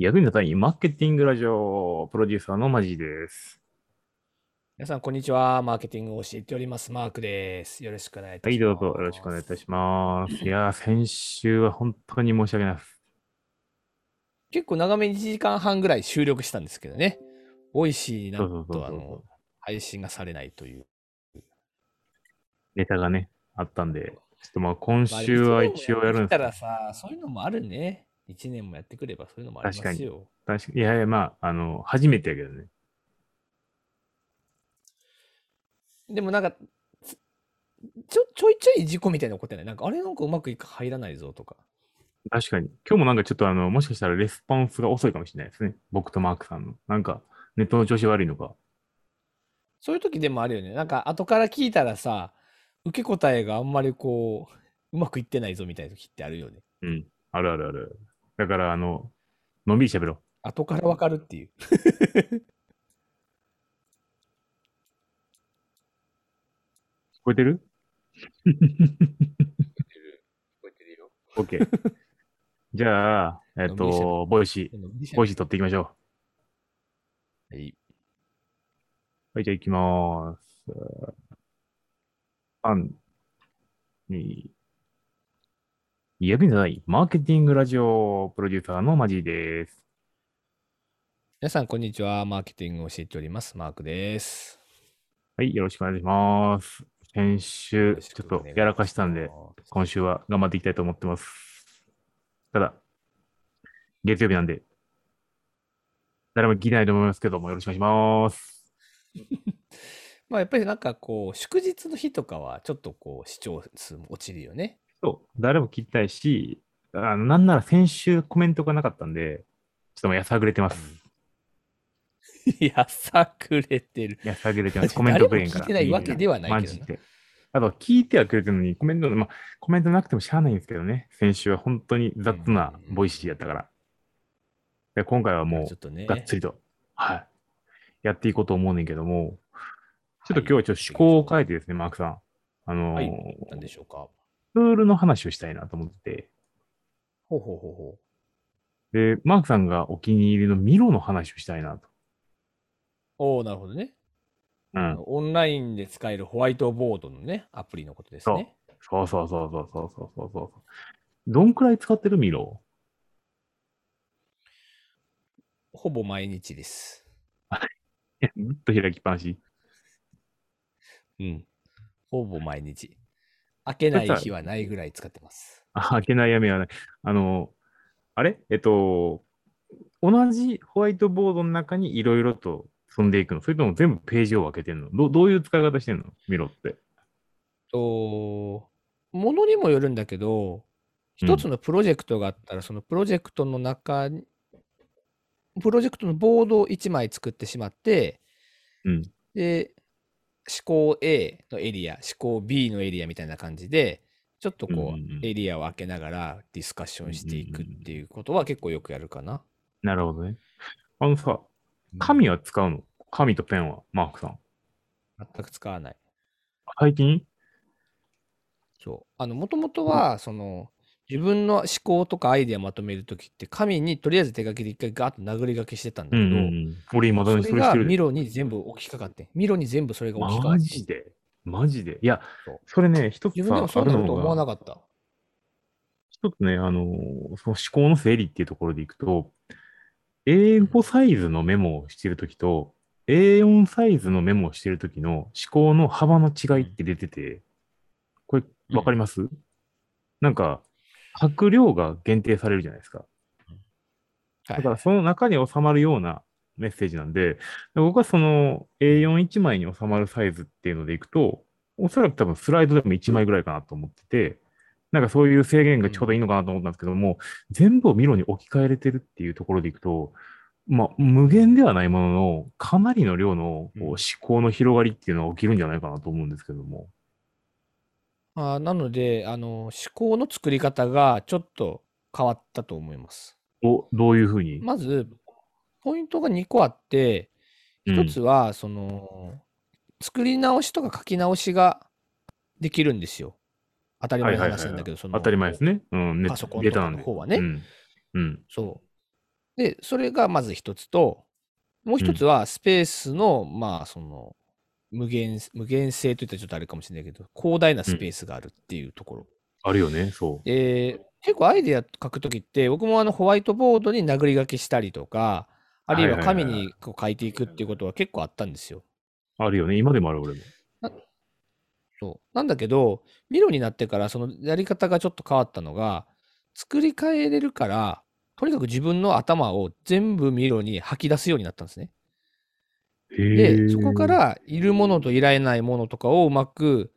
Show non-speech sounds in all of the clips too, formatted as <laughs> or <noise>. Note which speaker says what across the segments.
Speaker 1: 役に立たないマーケティングラジオプロデューサーのマジです。
Speaker 2: 皆さん、こんにちは。マーケティングを教えております。マークです。よろしくお願いいた
Speaker 1: はい、
Speaker 2: します。
Speaker 1: どうぞよろしくお願いいたします。いやー、先週は本当に申し訳ないです。
Speaker 2: 結構長めに1時間半ぐらい収録したんですけどね。 Voicy になと、あの、配信がされないという。
Speaker 1: ネタがね、あったんで、ちょっとまあ今
Speaker 2: まあ
Speaker 1: 週は一応やるん
Speaker 2: た
Speaker 1: です
Speaker 2: らさ、そういうのもあるね。1年もやってくればそういうのもありますよ。
Speaker 1: 確かに。いやいや、まあ、あの、初めてやけどね。
Speaker 2: でもなんか、つちょちょいちょい事故みたいなことやない。なんか、あれなんかうまくいか入らないぞとか。
Speaker 1: 確かに。今日もなんかちょっとあの、もしかしたらレスポンスが遅いかもしれないですね。僕とマークさんの。なんか、ネットの調子悪いのか。
Speaker 2: そういう時でもあるよね。なんか、後から聞いたらさ、受け答えがあんまりこう、うまくいってないぞみたいな時ってあるよね。
Speaker 1: うん。あるあるある。だから、あの、のんびり喋ろう。
Speaker 2: 後からわかるっていう。<laughs>
Speaker 1: 聞こえてる？
Speaker 2: 聞こえてるよ。
Speaker 1: ?OK。じゃあ、えっ
Speaker 2: のんびりして
Speaker 1: と、 Voicy、Voicy 取っていきましょ
Speaker 2: はい。
Speaker 1: う。はい、じゃあ行きまーす。3、2、役に立たないマーケティングラジオプロデューサーのマジーです。
Speaker 2: 皆さん、こんにちは。マーケティングを教えております。マークです。
Speaker 1: はい、よろしくお願いします。先週、ちょっとやらかしたんで、今週は頑張っていきたいと思ってます。ただ、月曜日なんで、誰も聞いてないと思いますけども、よろしくお願いします。
Speaker 2: まあ、やっぱりなんかこう、祝日の日とかは、ちょっとこう、視聴数も落ちるよね。
Speaker 1: そう、誰も聞きたいし、あのなんなら先週コメントがなかったんで、ちょっともうやさぐれてます。<laughs>
Speaker 2: やさぐれてる。
Speaker 1: やさぐれてます。コメントくれんから。
Speaker 2: 聞いてないわけではないけど。
Speaker 1: あと、聞いてはくれてるのに、コメント、まあ、コメントなくてもしゃあないんですけどね。先週は本当に雑な Voicy やったから。で今回はもう。がっつりと、はい。やっていこうと思うねんけども、ちょっと
Speaker 2: はい
Speaker 1: 今日はちょっと思考を変えてですね、マークさん。あのー
Speaker 2: はい何でしょうか。
Speaker 1: ツールの話をしたいなと思ってて、
Speaker 2: ほうほうほうほ
Speaker 1: で、マークさんがお気に入りのミロの話をしたいなと。
Speaker 2: う。おおなるほどね。
Speaker 1: うん。
Speaker 2: オンラインで使えるホワイトボードのね、アプリのことですね。
Speaker 1: そうそうそうそうそうそうそうそう。どんくらい使ってるミロ？
Speaker 2: ほぼ毎日です。<laughs>
Speaker 1: いやずっと開きっぱなし。
Speaker 2: うん。ほぼ毎日。開けない日はないぐらい使ってます。
Speaker 1: あ、開けないやめはない。あの、あれ？えっと、同じホワイトボードの中にいろいろと積んでいくの？それとも全部ページを分けてんの？どどういう使い方してんの？ミロって。
Speaker 2: と、ものにもよるんだけど、
Speaker 1: うん
Speaker 2: 一つのプロジェクトがあったら、そのプロジェクトの中に、プロジェクトのボードを1枚作ってしまって、
Speaker 1: うん。
Speaker 2: で、思考 A のエリア、思考 B のエリアみたいな感じで、ちょっとこ
Speaker 1: う
Speaker 2: エリアを開けながらディスカッションしていくっていうことは結構よくやるかな。
Speaker 1: なるほどね。あのさ、紙は使うの？紙とペンは、マークさん。
Speaker 2: 全く使わない。
Speaker 1: 最近？
Speaker 2: そう。あの、もともとは、その、自分の思考とかアイデアまとめるときって、紙にとりあえず手書きで一回ガーッと殴り書きしてたんだけど、
Speaker 1: うんうんうん。俺今だに
Speaker 2: それ
Speaker 1: してるで。
Speaker 2: ミロに全部置きかかって、ミロに全部それが置きかか
Speaker 1: マ
Speaker 2: って。
Speaker 1: ジで？マジで？いや
Speaker 2: そ
Speaker 1: れね、一つ
Speaker 2: 自分でもそうなると思わな
Speaker 1: が、
Speaker 2: かった。
Speaker 1: 一つね、あのーその思考の整理っていうところでいくと、A5 サイズのメモをしてるときと、A4 サイズのメモをしてるときの思考の幅の違いって出てて、これ、わかります、なんか、書く量が限定されるじゃないですか。
Speaker 2: はい
Speaker 1: だからその中に収まるようなメッセージなんで、僕はその A41 枚に収まるサイズっていうのでいくと、おそらく多分スライドでも1枚ぐらいかなと思ってて、なんかそういう制限がちょうどいいのかなと思ったんですけども、全部をミロに置き換えれてるっていうところでいくと、まあ、無限ではないものの、かなりの量の思考の広がりっていうのは起きるんじゃないかなと思うんですけども。
Speaker 2: あーなので、あの、思考の作り方がちょっと変わったと思います。
Speaker 1: お、どういうふうに？
Speaker 2: まず、ポイントが2個あって、
Speaker 1: うん
Speaker 2: 1つは、その、作り直しとか書き直しができるんですよ。当たり前の話なんだけど、その
Speaker 1: 当たり前ですね。うん、ね
Speaker 2: パソコン
Speaker 1: データなんで。
Speaker 2: とかの方はね
Speaker 1: うん。うん。
Speaker 2: そう。で、それがまず一つと、もう一つはスペースの、まあ、その、無限、無限性といったらちょっとあれかもしれないけど、広大なスペースがあるっていうところ。
Speaker 1: あるよね、そう。
Speaker 2: で、結構アイデア書くときって、僕もあのホワイトボードに殴り書きしたりとか、あるいは紙にこう書いていくっていうことは結構あったんですよ。
Speaker 1: あるよね。今でもある、俺も。
Speaker 2: そう。なんだけど、ミロになってからそのやり方がちょっと変わったのが、作り変えれるから、とにかく自分の頭を全部ミロに吐き出すようになったんですね。
Speaker 1: へ
Speaker 2: で、そこか、らいるものといられないものとかをうまく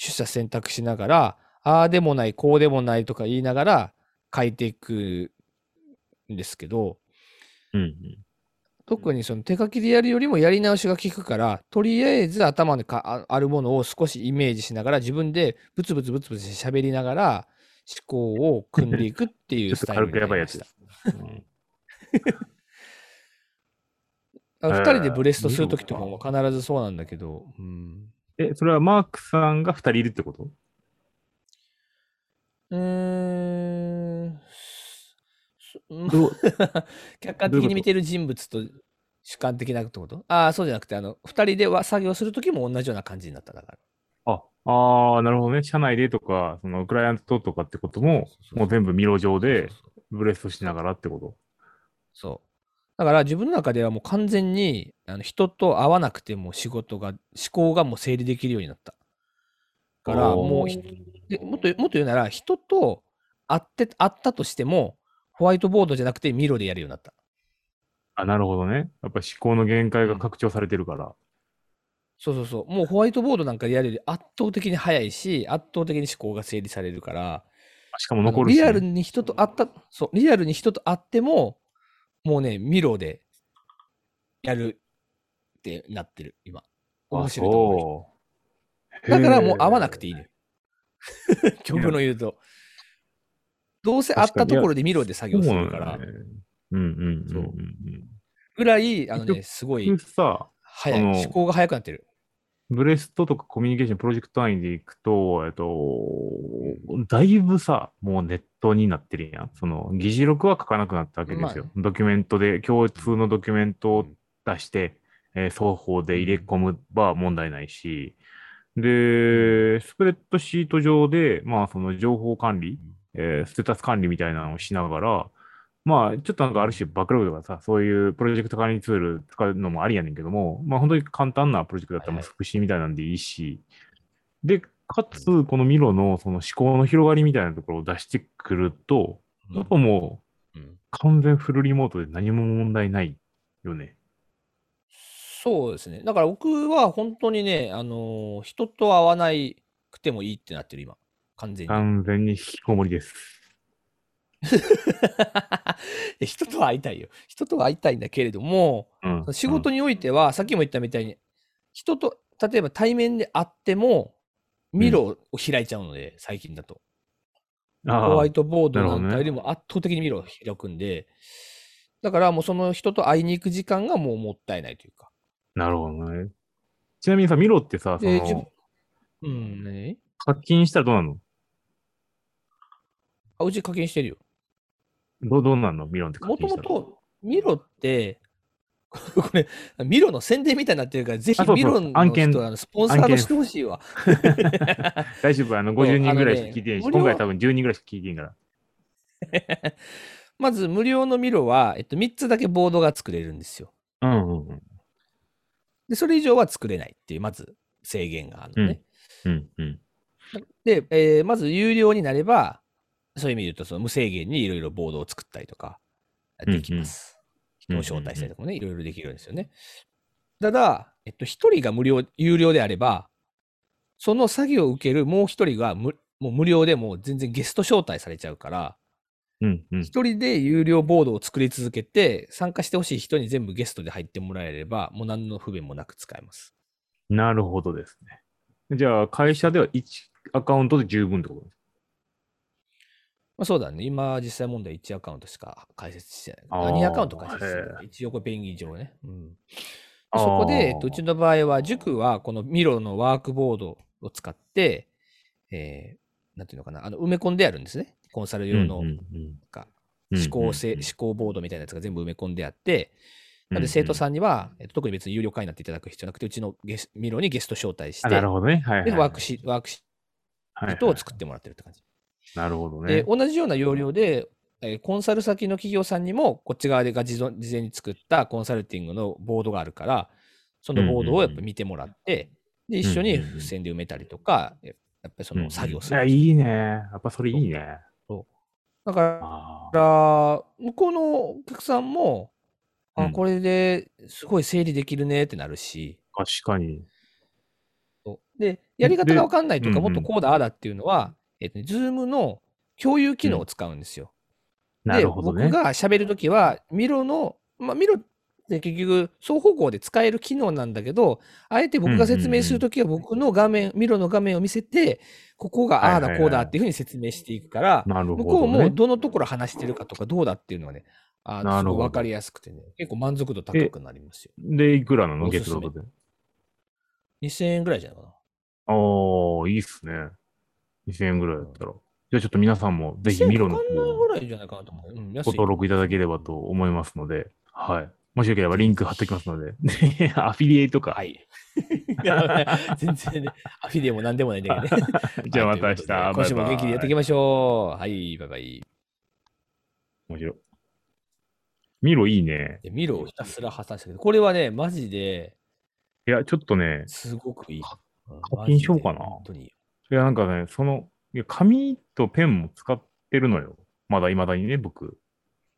Speaker 2: 取捨選択しながら、ああでもない、こうでもないとか言いながら書いていくんですけど、
Speaker 1: うんうん。
Speaker 2: 特にその手書きでやるよりもやり直しが効くから、とりあえず頭にかああるものを少しイメージしながら自分でブツブツブツブツ喋りながら思考を組んでいくっていうスタイルになりました
Speaker 1: で。す。うん
Speaker 2: あの
Speaker 1: えー
Speaker 2: 二人でブレストするときとかも必ずそうなんだけど、うん、
Speaker 1: え、それはマークさんが二人いるってこと？
Speaker 2: うーん。<laughs> 客観的に見てる人物と主観的なってこと？ああ、そうじゃなくて、あの、二人では作業するときも同じような感じになっただから。
Speaker 1: あ、ああ、なるほどね。社内でとか、そのクライアントとかってことも、もう全部ミロ上でブレストしながらってこと？
Speaker 2: そう。だから自分の中ではもう完全にあの人と会わなくても仕事が、思考がもう整理できるようになった。だからもうひでもっと、もっと言うなら、人と会って、会ったとしても、ホワイトボードじゃなくてミロでやるようになった。
Speaker 1: あ、なるほどね。やっぱ思考の限界が拡張されてるから。
Speaker 2: そうそうそう。もうホワイトボードなんかでやるより圧倒的に早いし、圧倒的に思考が整理されるから、
Speaker 1: しかも残るし、ね。
Speaker 2: リアルに人と会った、そう、リアルに人と会っても、もうね、ミロでやるってなってる、今。面白いと思う。だからもう会わなくていい
Speaker 1: い。
Speaker 2: ね。<laughs> 曲の言うと。どうせ会ったところでミロで作業するから、
Speaker 1: そうなんうんうんうん
Speaker 2: ぐらい、あのね、すごい早い。思考が早くなってる。
Speaker 1: ブレストとかコミュニケーションプロジェクト単位でいくと、えっと、だいぶさ、もうネットになってるやん。その、議事録は書かなくなったわけですよ。ドキュメントで、共通のドキュメントを出して、えー双方で入れ込むは問題ないし、で、スプレッドシート上で、まあ、その情報管理、えーステータス管理みたいなのをしながら、まあ、ちょっとなんかある種バックログとかさ、そういうプロジェクト管理ツール使うのもありやねんけども、まあ本当に簡単なプロジェクトだったら、
Speaker 2: はいはい
Speaker 1: スクシーみたいなんでいいし、で、かつ、このミロのその思考の広がりみたいなところを出してくると、やっぱもう
Speaker 2: うん
Speaker 1: 完全フルリモートで何も問題ないよね。
Speaker 2: そうですね。だから僕は本当にね、あのー人と会わないくてもいいってなってる、今。完全に。
Speaker 1: 完全に引きこもりです。<laughs>
Speaker 2: 人とは会いたいよ。人とは会いたいんだけれども、
Speaker 1: うん。
Speaker 2: 仕事においては、さっきも言ったみたいに、人と、例えば対面で会っても、ミロを開いちゃうので、最近だと。ホワイトボード
Speaker 1: なるほどね
Speaker 2: なんかよりも圧倒的にミロを開くんで、だからもうその人と会いに行く時間がもうもったいないというか。
Speaker 1: なるほどね。ちなみにさ、ミロってさ、そ
Speaker 2: で自分
Speaker 1: の、
Speaker 2: うん、ね。
Speaker 1: 課金したらどうなの？
Speaker 2: あ、うち課金してるよ。
Speaker 1: どうどうなんのミロって課
Speaker 2: もと。もと、ミロって、<laughs> これ、ミロの宣伝みたいになってるから、ぜひミロの
Speaker 1: 案件
Speaker 2: 人、あのスポンサードしてほしいわ。<laughs>
Speaker 1: 大丈夫、あの、
Speaker 2: そう
Speaker 1: 50人ぐらいしか聞いてないし、
Speaker 2: 無料
Speaker 1: 今回多分10人ぐらいしか聞いてんから。<laughs>
Speaker 2: まず、無料のミロは、えっと、3つだけボードが作れるんですよ。
Speaker 1: うんうんうん。
Speaker 2: で、それ以上は作れないっていう、まず制限があるのね。
Speaker 1: うんうん。
Speaker 2: で、えーまず有料になれば、そういう意味で言うと、その無制限にいろいろボードを作ったりとか、できます。
Speaker 1: うん
Speaker 2: 人を招待したりとかもね、いろいろできるんですよね。ただ、えっと、一人が無料、有料であれば、その作業を受けるもう一人が無もう無料でもう全然ゲスト招待されちゃうから、
Speaker 1: うんうん。
Speaker 2: 一人で有料ボードを作り続けて、参加してほしい人に全部ゲストで入ってもらえれば、もう何の不便もなく使えます。
Speaker 1: なるほどですね。じゃあ、会社では1アカウントで十分ってことです
Speaker 2: まあ、そうだね。今、実際問題1アカウントしか開設してない。
Speaker 1: あー
Speaker 2: あ2アカウント開設してる
Speaker 1: へ。ー
Speaker 2: 一応これ便宜上ね。うん、そこで、えっと、うちの場合は、塾はこのミロのワークボードを使って、えー、なんていうのかな、あの埋め込んであるんですね。コンサル用の思考性、
Speaker 1: うんうんうん
Speaker 2: 思考ボードみたいなやつが全部埋め込んであって、なの
Speaker 1: うん
Speaker 2: で生徒さんには、えっと、特に別に有料会員になっていただく必要なくて、うちのゲスミロにゲスト招待して、
Speaker 1: あなるほどね。はい、はい。
Speaker 2: でワークシワークシ
Speaker 1: はい
Speaker 2: ートを作ってもらってるって感じ。
Speaker 1: なるほど
Speaker 2: で
Speaker 1: ね。
Speaker 2: 同じような要領で、えーコンサル先の企業さんにも、こっち側でが事前事前に作ったコンサルティングのボードがあるから、そのボードをやっぱ見てもらって、で一緒に付箋で埋めたりとか、やっぱりその作業する。
Speaker 1: いや、いいね。やっぱそれいいね。
Speaker 2: だから、
Speaker 1: あ
Speaker 2: だから向こうのお客さんも、あ、
Speaker 1: うん
Speaker 2: これですごい整理できるねってなるし、
Speaker 1: あ、確かに。
Speaker 2: で、やり方がわかんないとか、
Speaker 1: でうんうん
Speaker 2: もっとこうだ、ああだっていうのは、えっとね、 Zoom の共有機能を使うんですよ。
Speaker 1: なるほどね。
Speaker 2: で、僕が喋るときは、 Miro の、まあ、 Miro って結局、双方向で使える機能なんだけど、あえて僕が説明するときは、僕の画面、 Miro の画面を見せて、ここがああだ、こうだっていうふうに説明していくから。向こうもどのところ話してるかとか、どうだっていうのはね、あ
Speaker 1: なるほど
Speaker 2: すごい分かりやすくてね、結構満足度高くなりますよ。
Speaker 1: で、いくらなの？月額で。
Speaker 2: 2000円ぐらいじゃないかな。
Speaker 1: ああ、いいっすね。2000円ぐらいだったら。じゃあちょっと皆さんもぜひミロの
Speaker 2: 2000円かかんない
Speaker 1: 方
Speaker 2: ぐらいじゃないかなと思う。うん。
Speaker 1: ご登録いただければと思いますので、はい。もしよければリンク貼っておきますので、<laughs> アフィリエイトか。
Speaker 2: はい。<laughs> 全然ね、アフィリエも何でもないんだけどね。<laughs>
Speaker 1: じゃあまた明日。
Speaker 2: はい今週も元気にやっていきましょう。はい、バイバイ。
Speaker 1: 面白い。ミロいいね。
Speaker 2: でミロをひたすら破産したけど、これはね、マジで
Speaker 1: いや、ちょっとね、
Speaker 2: すごくいい。うん
Speaker 1: 課金しようかな
Speaker 2: 本当にい
Speaker 1: や、なんかね、その、いや紙とペンも使ってるのよ。まだ未だにね、僕。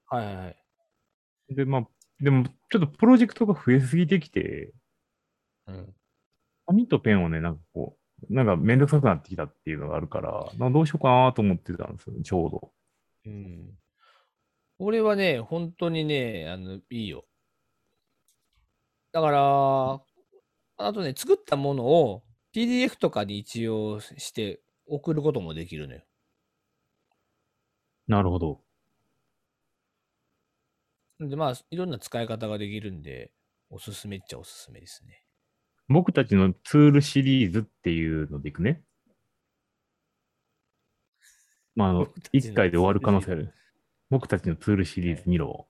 Speaker 2: はいはいはい。
Speaker 1: で、まあ、でも、ちょっとプロジェクトが増えすぎてきて、
Speaker 2: うん、
Speaker 1: 紙とペンをね、なんかこう、なんかめんどくさくなってきたっていうのがあるから、などうしようかなと思ってたんですよ、ちょうど。
Speaker 2: うん。俺はね、本当にね、あの、いいよ。だから、あとね、作ったものを PDF とかに一応して送ることもできるのよ。
Speaker 1: なるほど。
Speaker 2: で、まあ、いろんな使い方ができるんで、おすすめっちゃおすすめですね。
Speaker 1: 僕たちのツールシリーズっていうのでいくね。まあ、あの回で終わる可能性ある。僕たちのツールシリーズ見ろ。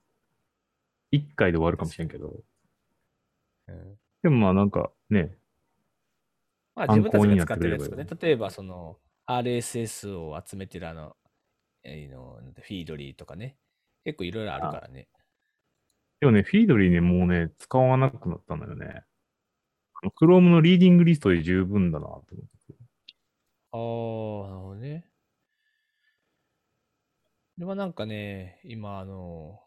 Speaker 1: 一回で終わるかもしれんけど。
Speaker 2: うん
Speaker 1: でもまあなんかね、
Speaker 2: まあ、
Speaker 1: 参
Speaker 2: 自分たちが使ってるやつと
Speaker 1: れればいいよ
Speaker 2: ね、例えばその RSS を集めてるあの、えーのフィードリーとかね、結構いろいろあるからね。
Speaker 1: でもね、フィードリーね、もうね、使わなくなったんだよね。Chrome のリーディングリストで十分だなと思って。
Speaker 2: ああ、なるほどね。でもなんかね、今あの、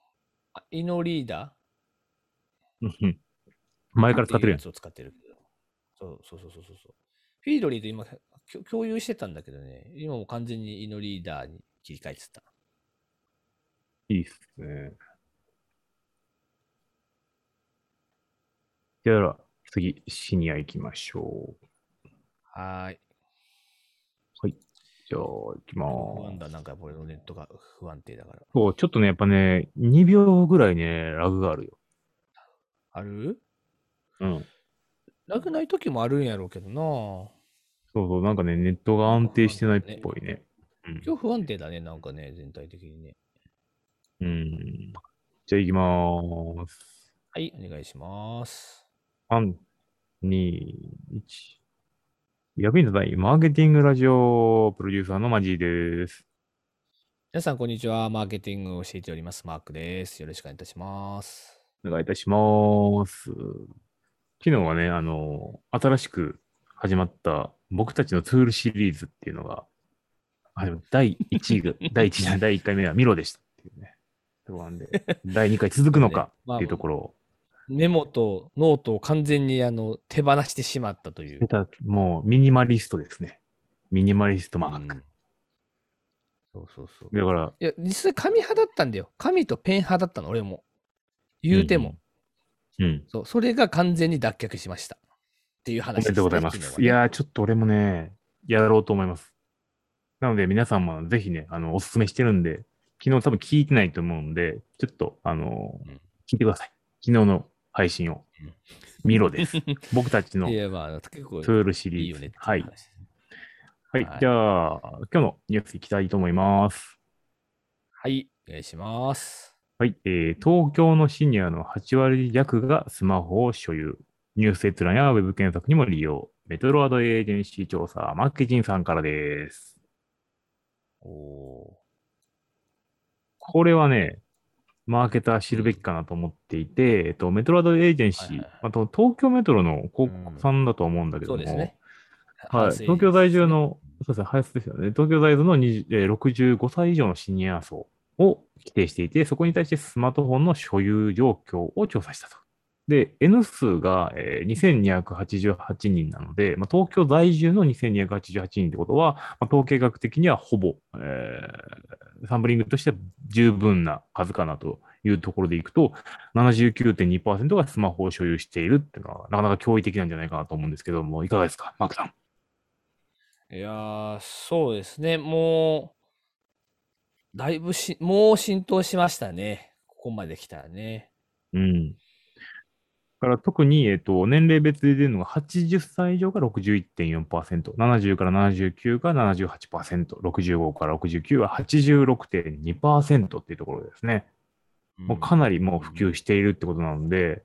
Speaker 2: あイノリーダ
Speaker 1: うんうん前
Speaker 2: ー
Speaker 1: から使ってるや
Speaker 2: つ。を使ってる。そうそうそうそうそうそう。フィードリーと今共有してたんだけどね、今もう完全にイノリーダーに切り替えてた。
Speaker 1: いいっすね。じゃあ、次、シニア行きましょう。
Speaker 2: はーい。
Speaker 1: じゃあ、行きまーす。
Speaker 2: 不安だ、なんかこれのネットが不安定だから。
Speaker 1: そう、ちょっとね、やっぱね、2秒ぐらいね、ラグがあるよ。
Speaker 2: ある？
Speaker 1: うん。
Speaker 2: なくない時もあるんやろうけどな
Speaker 1: そうそう、なんかね、ネットが安定してないっぽいね。うん
Speaker 2: 今日不安定だね、なんかね、全体的にね。
Speaker 1: うん。じゃあ行きまーす。
Speaker 2: はい、お願いします。
Speaker 1: 3、2、1。役に立たないマーケティングラジオプロデューサーのマジーです。
Speaker 2: 皆さん、こんにちは。マーケティングを教えております。マークです。よろしくお願いいたします。
Speaker 1: お願いいたします。昨日はね、あの、新しく始まった僕たちのツールシリーズっていうのが、あ、第1位が、<laughs> 第1位じゃない、第1回目はミロでしたっていうね。そうなんで、第2回続くのかっていうところを、
Speaker 2: メモとノートを完全にあの手放してしまったという
Speaker 1: もうミニマリストですね。ミニマリストマーク。
Speaker 2: うんそうそうそう。
Speaker 1: だから、
Speaker 2: いや、実際紙派だったんだよ。紙とペン派だったの、俺も。言うても。
Speaker 1: うん。
Speaker 2: そう、それが完全に脱却しました。っていう
Speaker 1: おめ
Speaker 2: 話
Speaker 1: でとうございます。い、やー、ちょっと俺もね、やろうと思います。なので、皆さんもぜひね、あの、おすすめしてるんで、昨日多分聞いてないと思うんで、ちょっと、あのー
Speaker 2: うん
Speaker 1: 聞いてください。昨日の配信を
Speaker 2: うん。
Speaker 1: ミロです。<laughs> 僕たちの
Speaker 2: 結構
Speaker 1: ールシリーズ。
Speaker 2: いね
Speaker 1: はい。はい。
Speaker 2: はい
Speaker 1: じゃあ、今日のニュースいきたいと思います。
Speaker 2: はい。お願いします。
Speaker 1: はい、えー東京のシニアの8割弱がスマホを所有。ニュース閲覧やウェブ検索にも利用。メトロアドエージェンシー調査、マッケジンさんからです。
Speaker 2: お
Speaker 1: これはね、マーケター知るべきかなと思っていて、えっと、メトロアドエージェンシー、
Speaker 2: はいはいはい
Speaker 1: あと東京メトロの広告さんだと思うんだけども、
Speaker 2: そうですね。
Speaker 1: はい、東京在住の、そうですね、ハイスですよね。東京在住の20えー65歳以上のシニア層を規定していて、そこに対してスマートフォンの所有状況を調査したと。で、N 数が、えー2288人なので、まあ、東京在住の2288人ってことは、まあ、統計学的にはほぼ、えーサンプリングとして十分な数かなというところでいくと、79.2%がスマホを所有しているっていうのは、なかなか驚異的なんじゃないかなと思うんですけども、いかがですか、マークさん。
Speaker 2: いやー、そうですね。もう、だいぶし、もう浸透しましたね。ここまで来たらね。
Speaker 1: うん。だから特に、えっと、年齢別で出るのが80歳以上が61.4%、70から79が78%、65から69は86.2%っていうところですね。もうかなりもう普及しているってことなので、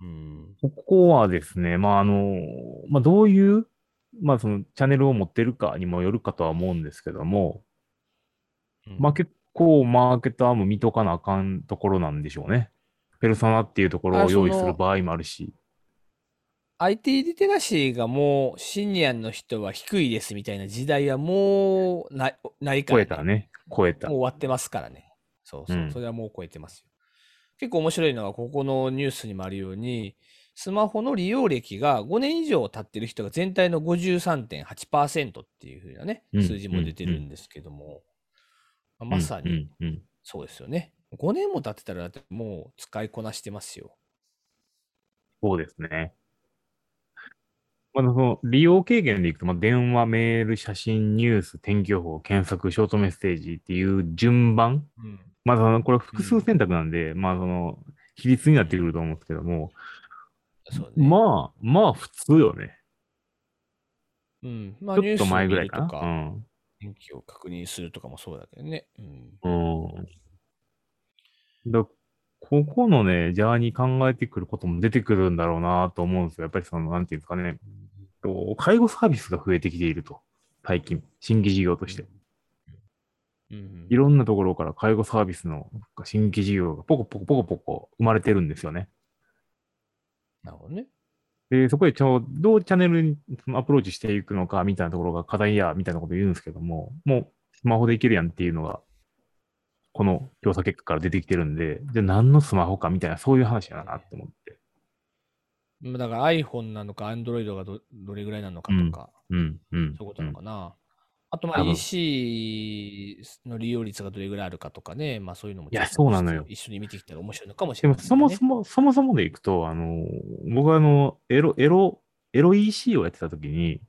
Speaker 2: うん。
Speaker 1: ここはですね、まあ、あの、まあ、どういう、まあ、そのチャンネルを持ってるかにもよるかとは思うんですけども、
Speaker 2: うん
Speaker 1: まあ、結構マーケターも見とかなあかんところなんでしょうね。ペルソナっていうところを用意する場合もあるし。
Speaker 2: IT リテラシーがもうシニアの人は低いですみたいな時代はもうないないから、
Speaker 1: 超えたね。超えた
Speaker 2: もう。終わってますからね。そうそう、
Speaker 1: うん
Speaker 2: それはもう超えてますよ。結構面白いのが、ここのニュースにもあるように、スマホの利用歴が5年以上経ってる人が全体の53.8%っていう風なね、
Speaker 1: うん
Speaker 2: 数字も出てるんですけども、まさに
Speaker 1: うんうんうん
Speaker 2: そうですよね。5年も経ってたらだってもう使いこなしてますよ。
Speaker 1: そうですね。まあ、その利用経験でいくと、まあ、電話、メール、写真、ニュース、天気予報、検索、ショートメッセージっていう順番。
Speaker 2: うん。
Speaker 1: まあ、そのこれ複数選択なんで、まあ、その、比率になってくると思うんですけども、
Speaker 2: ね。
Speaker 1: まあ、まあ、普通よね。
Speaker 2: うん。まあ、
Speaker 1: ちょっと前ぐらいかな。
Speaker 2: るとか、天気を確認するとかもそうだけどね。うん。
Speaker 1: うん。うん。だここのね、ジャーニー考えてくることも出てくるんだろうなと思うんですよ。やっぱりその、なんていうんですかね、と介護サービスが増えてきていると。最近、新規事業として。
Speaker 2: うん。
Speaker 1: いろんなところから介護サービスの新規事業がポコポコポコポコ生まれてるんですよね。
Speaker 2: なるほどね。
Speaker 1: で、そこでちょどうチャンネルにアプローチしていくのかみたいなところが課題やみたいなこと言うんですけども、もうスマホでいけるやんっていうのが、この調査結果から出てきてるんで、じゃあ何のスマホかみたいな、そういう話やなって思って。
Speaker 2: まあだから iPhone なのか Android がどどれぐらいなのかとか、
Speaker 1: うん、うん。
Speaker 2: そういうことなのかな。あとまあ
Speaker 1: 多分
Speaker 2: EC の利用率がどれぐらいあるかとかね、まあそういうのも
Speaker 1: いやそうなのよ
Speaker 2: 一緒に見てきたら面白いのかもし
Speaker 1: でも、
Speaker 2: れない、ね。
Speaker 1: そもそも、そもそもでいくと、あの、僕はあの、エロ、エロ、エロ EC をやってた時に、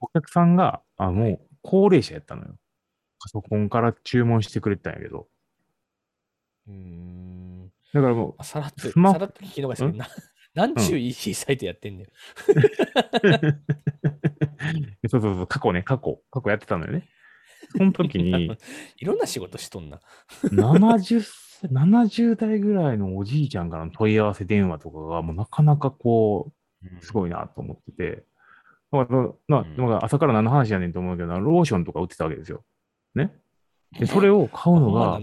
Speaker 1: お客さんが、あ、もう、高齢者やったのよ。パソコンから注文してくれてたんやけど。
Speaker 2: うーん。
Speaker 1: だからも
Speaker 2: あさらっと、
Speaker 1: スマホ
Speaker 2: さらっと聞き逃したけどな。なん <laughs> ちゅう EC サイトやってんねん。
Speaker 1: う、<laughs> <laughs> そうそうそう、過去ね、過去、過去やってたのよね。その時に、<laughs>
Speaker 2: いろんな仕事しとんな。
Speaker 1: 70、70代ぐらいのおじいちゃんからの問い合わせ電話とかが、もうなかなかこう、すごいなと思ってて、
Speaker 2: うん
Speaker 1: まあ朝から何の話やねんと思うけど、ローションとか売ってたわけですよ。ね。で、それを買うのが、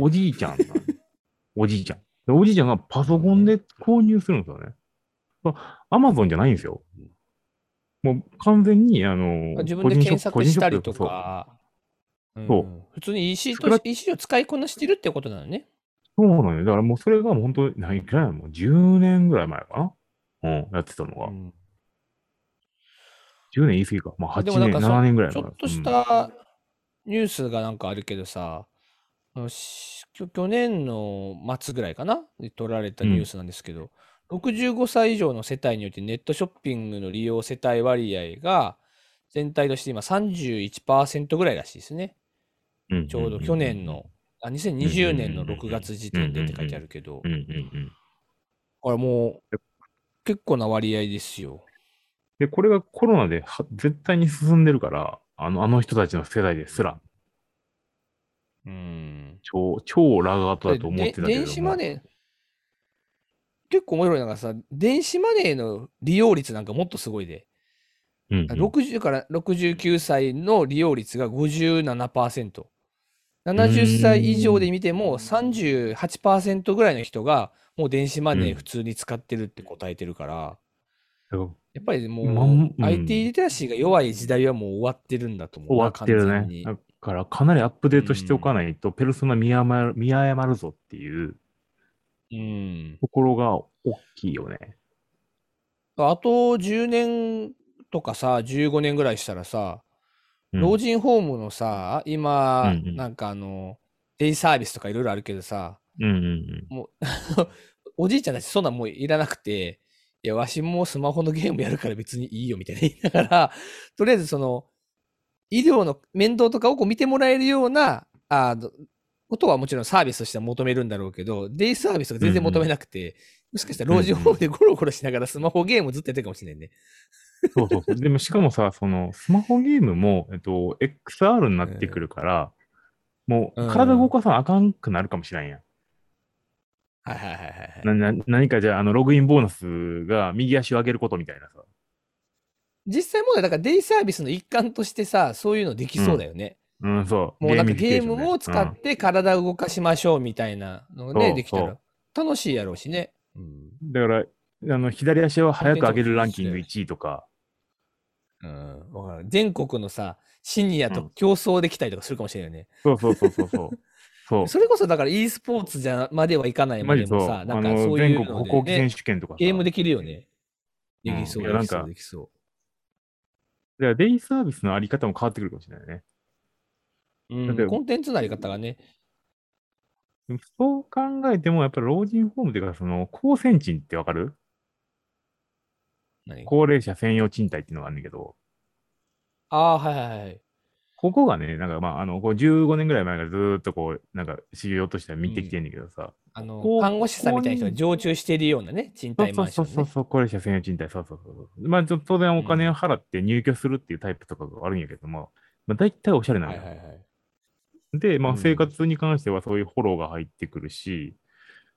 Speaker 1: おじいちゃんおじいちゃん。でおじいちゃんがパソコンで購入するんですよね。アマゾンじゃないんですよ。もう完全に、あの、
Speaker 2: 自分で検索したりとか、う。ん。
Speaker 1: そう
Speaker 2: 普通に EC と EC を使いこなしてるってことなのね。
Speaker 1: そうなのよ。だからもうそれがもう本当に、何くらいなのもう10年ぐらい前かな。うん、やってたのが。
Speaker 2: うん。
Speaker 1: 10年言い過ぎか。まあ8年、
Speaker 2: でもなんかそ
Speaker 1: 7年ぐらい前。
Speaker 2: ちょっとしたニュースがなんかあるけどさ、あのし去去年の末ぐらいかなで取られたニュースなんですけど、65歳以上の世帯においてネットショッピングの利用世帯割合が全体として今31%ぐらいらしいですね。
Speaker 1: うん
Speaker 2: ちょうど去年の、あ2020年の6月時点でって書いてあるけど
Speaker 1: う、んうんうん。
Speaker 2: これもう結構な割合ですよ。
Speaker 1: で、これがコロナでは絶対に進んでるから、あの、あの人たちの世代ですら。
Speaker 2: うん。
Speaker 1: 超、超ラガートだと思ってたけ
Speaker 2: で
Speaker 1: ども。
Speaker 2: 電子マネー、結構面白いのがさ、電子マネーの利用率なんかもっとすごいで。
Speaker 1: うんうん
Speaker 2: 60から69歳の利用率が57%。70歳以上で見ても38%ぐらいの人がもう電子マネー普通に使ってるって答えてるから、やっぱりもう、IT リテラシーが弱い時代はもう終わってるんだと思うな。
Speaker 1: 終わってるね。だから、かなりアップデートしておかないと、ペルソナ見誤る見誤るぞっていう
Speaker 2: うん。
Speaker 1: ところが大きいよね。
Speaker 2: あと10年とかさ、15年ぐらいしたらさ、
Speaker 1: うん
Speaker 2: 老人ホームのさ、今、
Speaker 1: うんうん
Speaker 2: なんかあの、デイサービスとかいろいろあるけどさ、
Speaker 1: うんうん
Speaker 2: もう、<laughs> おじいちゃんたちそんなんもういらなくて、いや、わしもスマホのゲームやるから別にいいよみたいな <laughs> 言いながら、とりあえずその、医療の面倒とかをこう見てもらえるような、あのことはもちろんサービスとしては求めるんだろうけど、デイサービスが全然求めなくて、もしかしたら老人ホームでゴロゴロしながらスマホゲームずっとやってるかもしれないね。
Speaker 1: そうそうそう。でも、しかもさ、その、スマホゲームも、えっと、XR になってくるから、もう、
Speaker 2: うん
Speaker 1: 体動かさなあかんくなるかもしれんやん。
Speaker 2: はいはいはいはいはい。
Speaker 1: なな何かじゃあ、あの、ログインボーナスが右足を上げることみたいなさ。
Speaker 2: 実際問題、だからデイサービスの一環としてさ、そういうのできそうだよね。
Speaker 1: うん、そう。
Speaker 2: もうなんかゲームを使って体を動かしましょうみたいなのがね、できたら楽しいやろうしね。うん
Speaker 1: うんだから、あの、左足を早く上げるランキング1位とか、
Speaker 2: うん、わかる全国のさ、シニアと
Speaker 1: うん
Speaker 2: 競争できたりとかするかもしれないよね。
Speaker 1: そうそうそうそうそう。そう。<laughs>
Speaker 2: それこそだから e スポーツじゃまではいかないま。でもさ、
Speaker 1: あ
Speaker 2: なんか
Speaker 1: の、
Speaker 2: そういう
Speaker 1: 全国歩行
Speaker 2: ので、ね、
Speaker 1: 選手権とかさ。
Speaker 2: ゲームできるよね。で
Speaker 1: うん
Speaker 2: きそう、
Speaker 1: いや
Speaker 2: できそう、
Speaker 1: なんか
Speaker 2: できそう。
Speaker 1: だからデイサービスのあり方も変わってくるかもしれないね。
Speaker 2: うんコンテンツのあり方がね。
Speaker 1: そう考えても、やっぱり老人ホームというか、その、高専賃ってわかる？
Speaker 2: 何？
Speaker 1: 高齢者専用賃貸っていうのがあるんだけど、
Speaker 2: ああ、はいはいはい。
Speaker 1: ここがね、なんかまあ、あの、こう15年ぐらい前からずーっとこう、なんか修行としては見てきてんだけどさ、
Speaker 2: あの
Speaker 1: こう
Speaker 2: 看護師さんみたいな人が常駐しているようなね、賃貸マンション、ね。
Speaker 1: そうそうそう、高齢者専用賃貸、そうそうそうそう。まあ、ちょっと当然お金を払って入居するっていうタイプとかがあるんやけども、まあ、大体おしゃれなのよ。
Speaker 2: はいはいはい。
Speaker 1: で、まあ、
Speaker 2: うん。
Speaker 1: 生活に関してはそういうフォローが入ってくるし、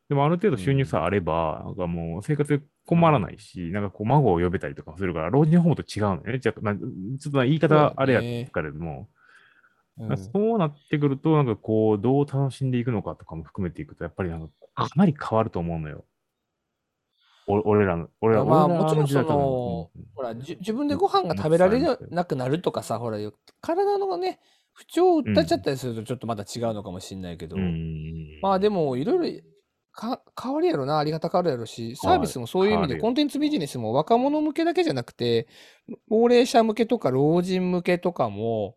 Speaker 1: でもある程度収入さえあれば、なんかもう生活で困らないし、なんかこう孫を呼べたりとかするから、老人ホームと違うのよね。じゃあ、まあ、ちょっと言い方あれやけれども、
Speaker 2: うん。
Speaker 1: そうなってくると、なんかこう、どう楽しんでいくのかとかも含めていくと、やっぱりなんかかなり変わると思うのよ。お俺らの、俺ら
Speaker 2: まあもちろんその
Speaker 1: うん。
Speaker 2: ほら、じ自分でご飯が食べられなくなるとかさ、ほら、よ体のね、不調を訴えちゃったりするとちょっとまた違うのかもしれないけど、
Speaker 1: うん。
Speaker 2: まあでも、いろいろか変わるやろな、あり方変わるやろし、サービスもそういう意味で、コンテンツビジネスも若者向けだけじゃなくて、高齢者向けとか老人向けとかも、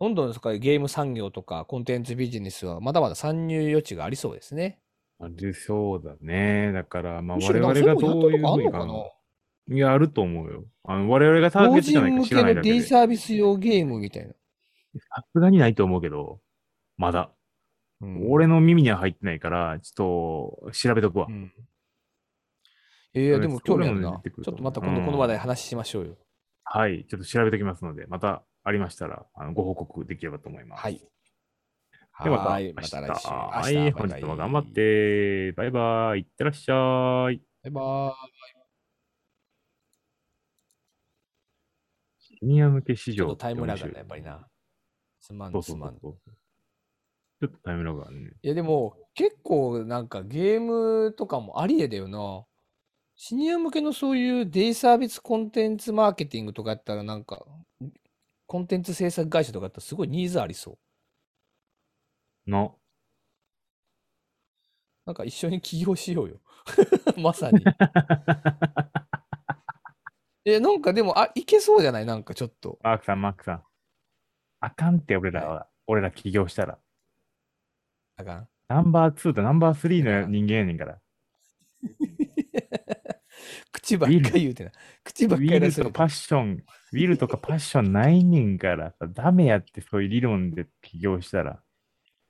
Speaker 2: どんどんそこからゲーム産業とかコンテンツビジネスはまだまだ参入余地がありそうですね。
Speaker 1: ありそうだね。だから、まあ、我々がどういうふうに
Speaker 2: かいやあんのか
Speaker 1: な？いや、あると思うよ。あの我々がターゲ
Speaker 2: 老
Speaker 1: ットじゃないか
Speaker 2: 人向
Speaker 1: 知らないだけで。
Speaker 2: けのデイ
Speaker 1: さ
Speaker 2: サービス用ゲームみたいな。
Speaker 1: すがにないと思うけど、まだ。
Speaker 2: うん
Speaker 1: 俺の耳には入ってないから、ちょっと調べとくわ
Speaker 2: う。ん。えー、でも興味あるな。ちょっとまた今度この話題話しましょうよ。
Speaker 1: はい。ちょっと調べておきますので、またありましたら、あのご報告できればと思います。
Speaker 2: はい。
Speaker 1: ではまた
Speaker 2: はい
Speaker 1: 明日。
Speaker 2: また来週。
Speaker 1: はい。本日も頑張っ。て。バイバイ。いってらっしゃい。
Speaker 2: バイバ
Speaker 1: シニア向け市
Speaker 2: イ。ちょ
Speaker 1: 場
Speaker 2: っとタイムラグあ
Speaker 1: って面白い
Speaker 2: るな、やっぱりな。すまん
Speaker 1: そうそう
Speaker 2: すまん。
Speaker 1: ちょっとタイムラグあるね。
Speaker 2: いやでも結構なんかゲームとかもありえだよな。シニア向けのそういうデイサービスコンテンツマーケティングとかやったらなんかコンテンツ制作会社とかやったらすごいニーズありそう。
Speaker 1: の。
Speaker 2: なんか一緒に起業しようよ。<laughs> まさに。<laughs> え、なんかでも、あ、いけそうじゃない？なんかちょっと。
Speaker 1: マークさん、マークさん。あかんって、俺らは。俺ら起業したら。
Speaker 2: あかん。
Speaker 1: ナンバー2とナンバー3
Speaker 2: いや
Speaker 1: の人間やねんから。<laughs>
Speaker 2: 口ばっかり言うてな。口
Speaker 1: ウ
Speaker 2: ばっかり出す
Speaker 1: ィルとパッション、ウィルとかパッションないねんからさ、ダメやってそういう理論で起業したら。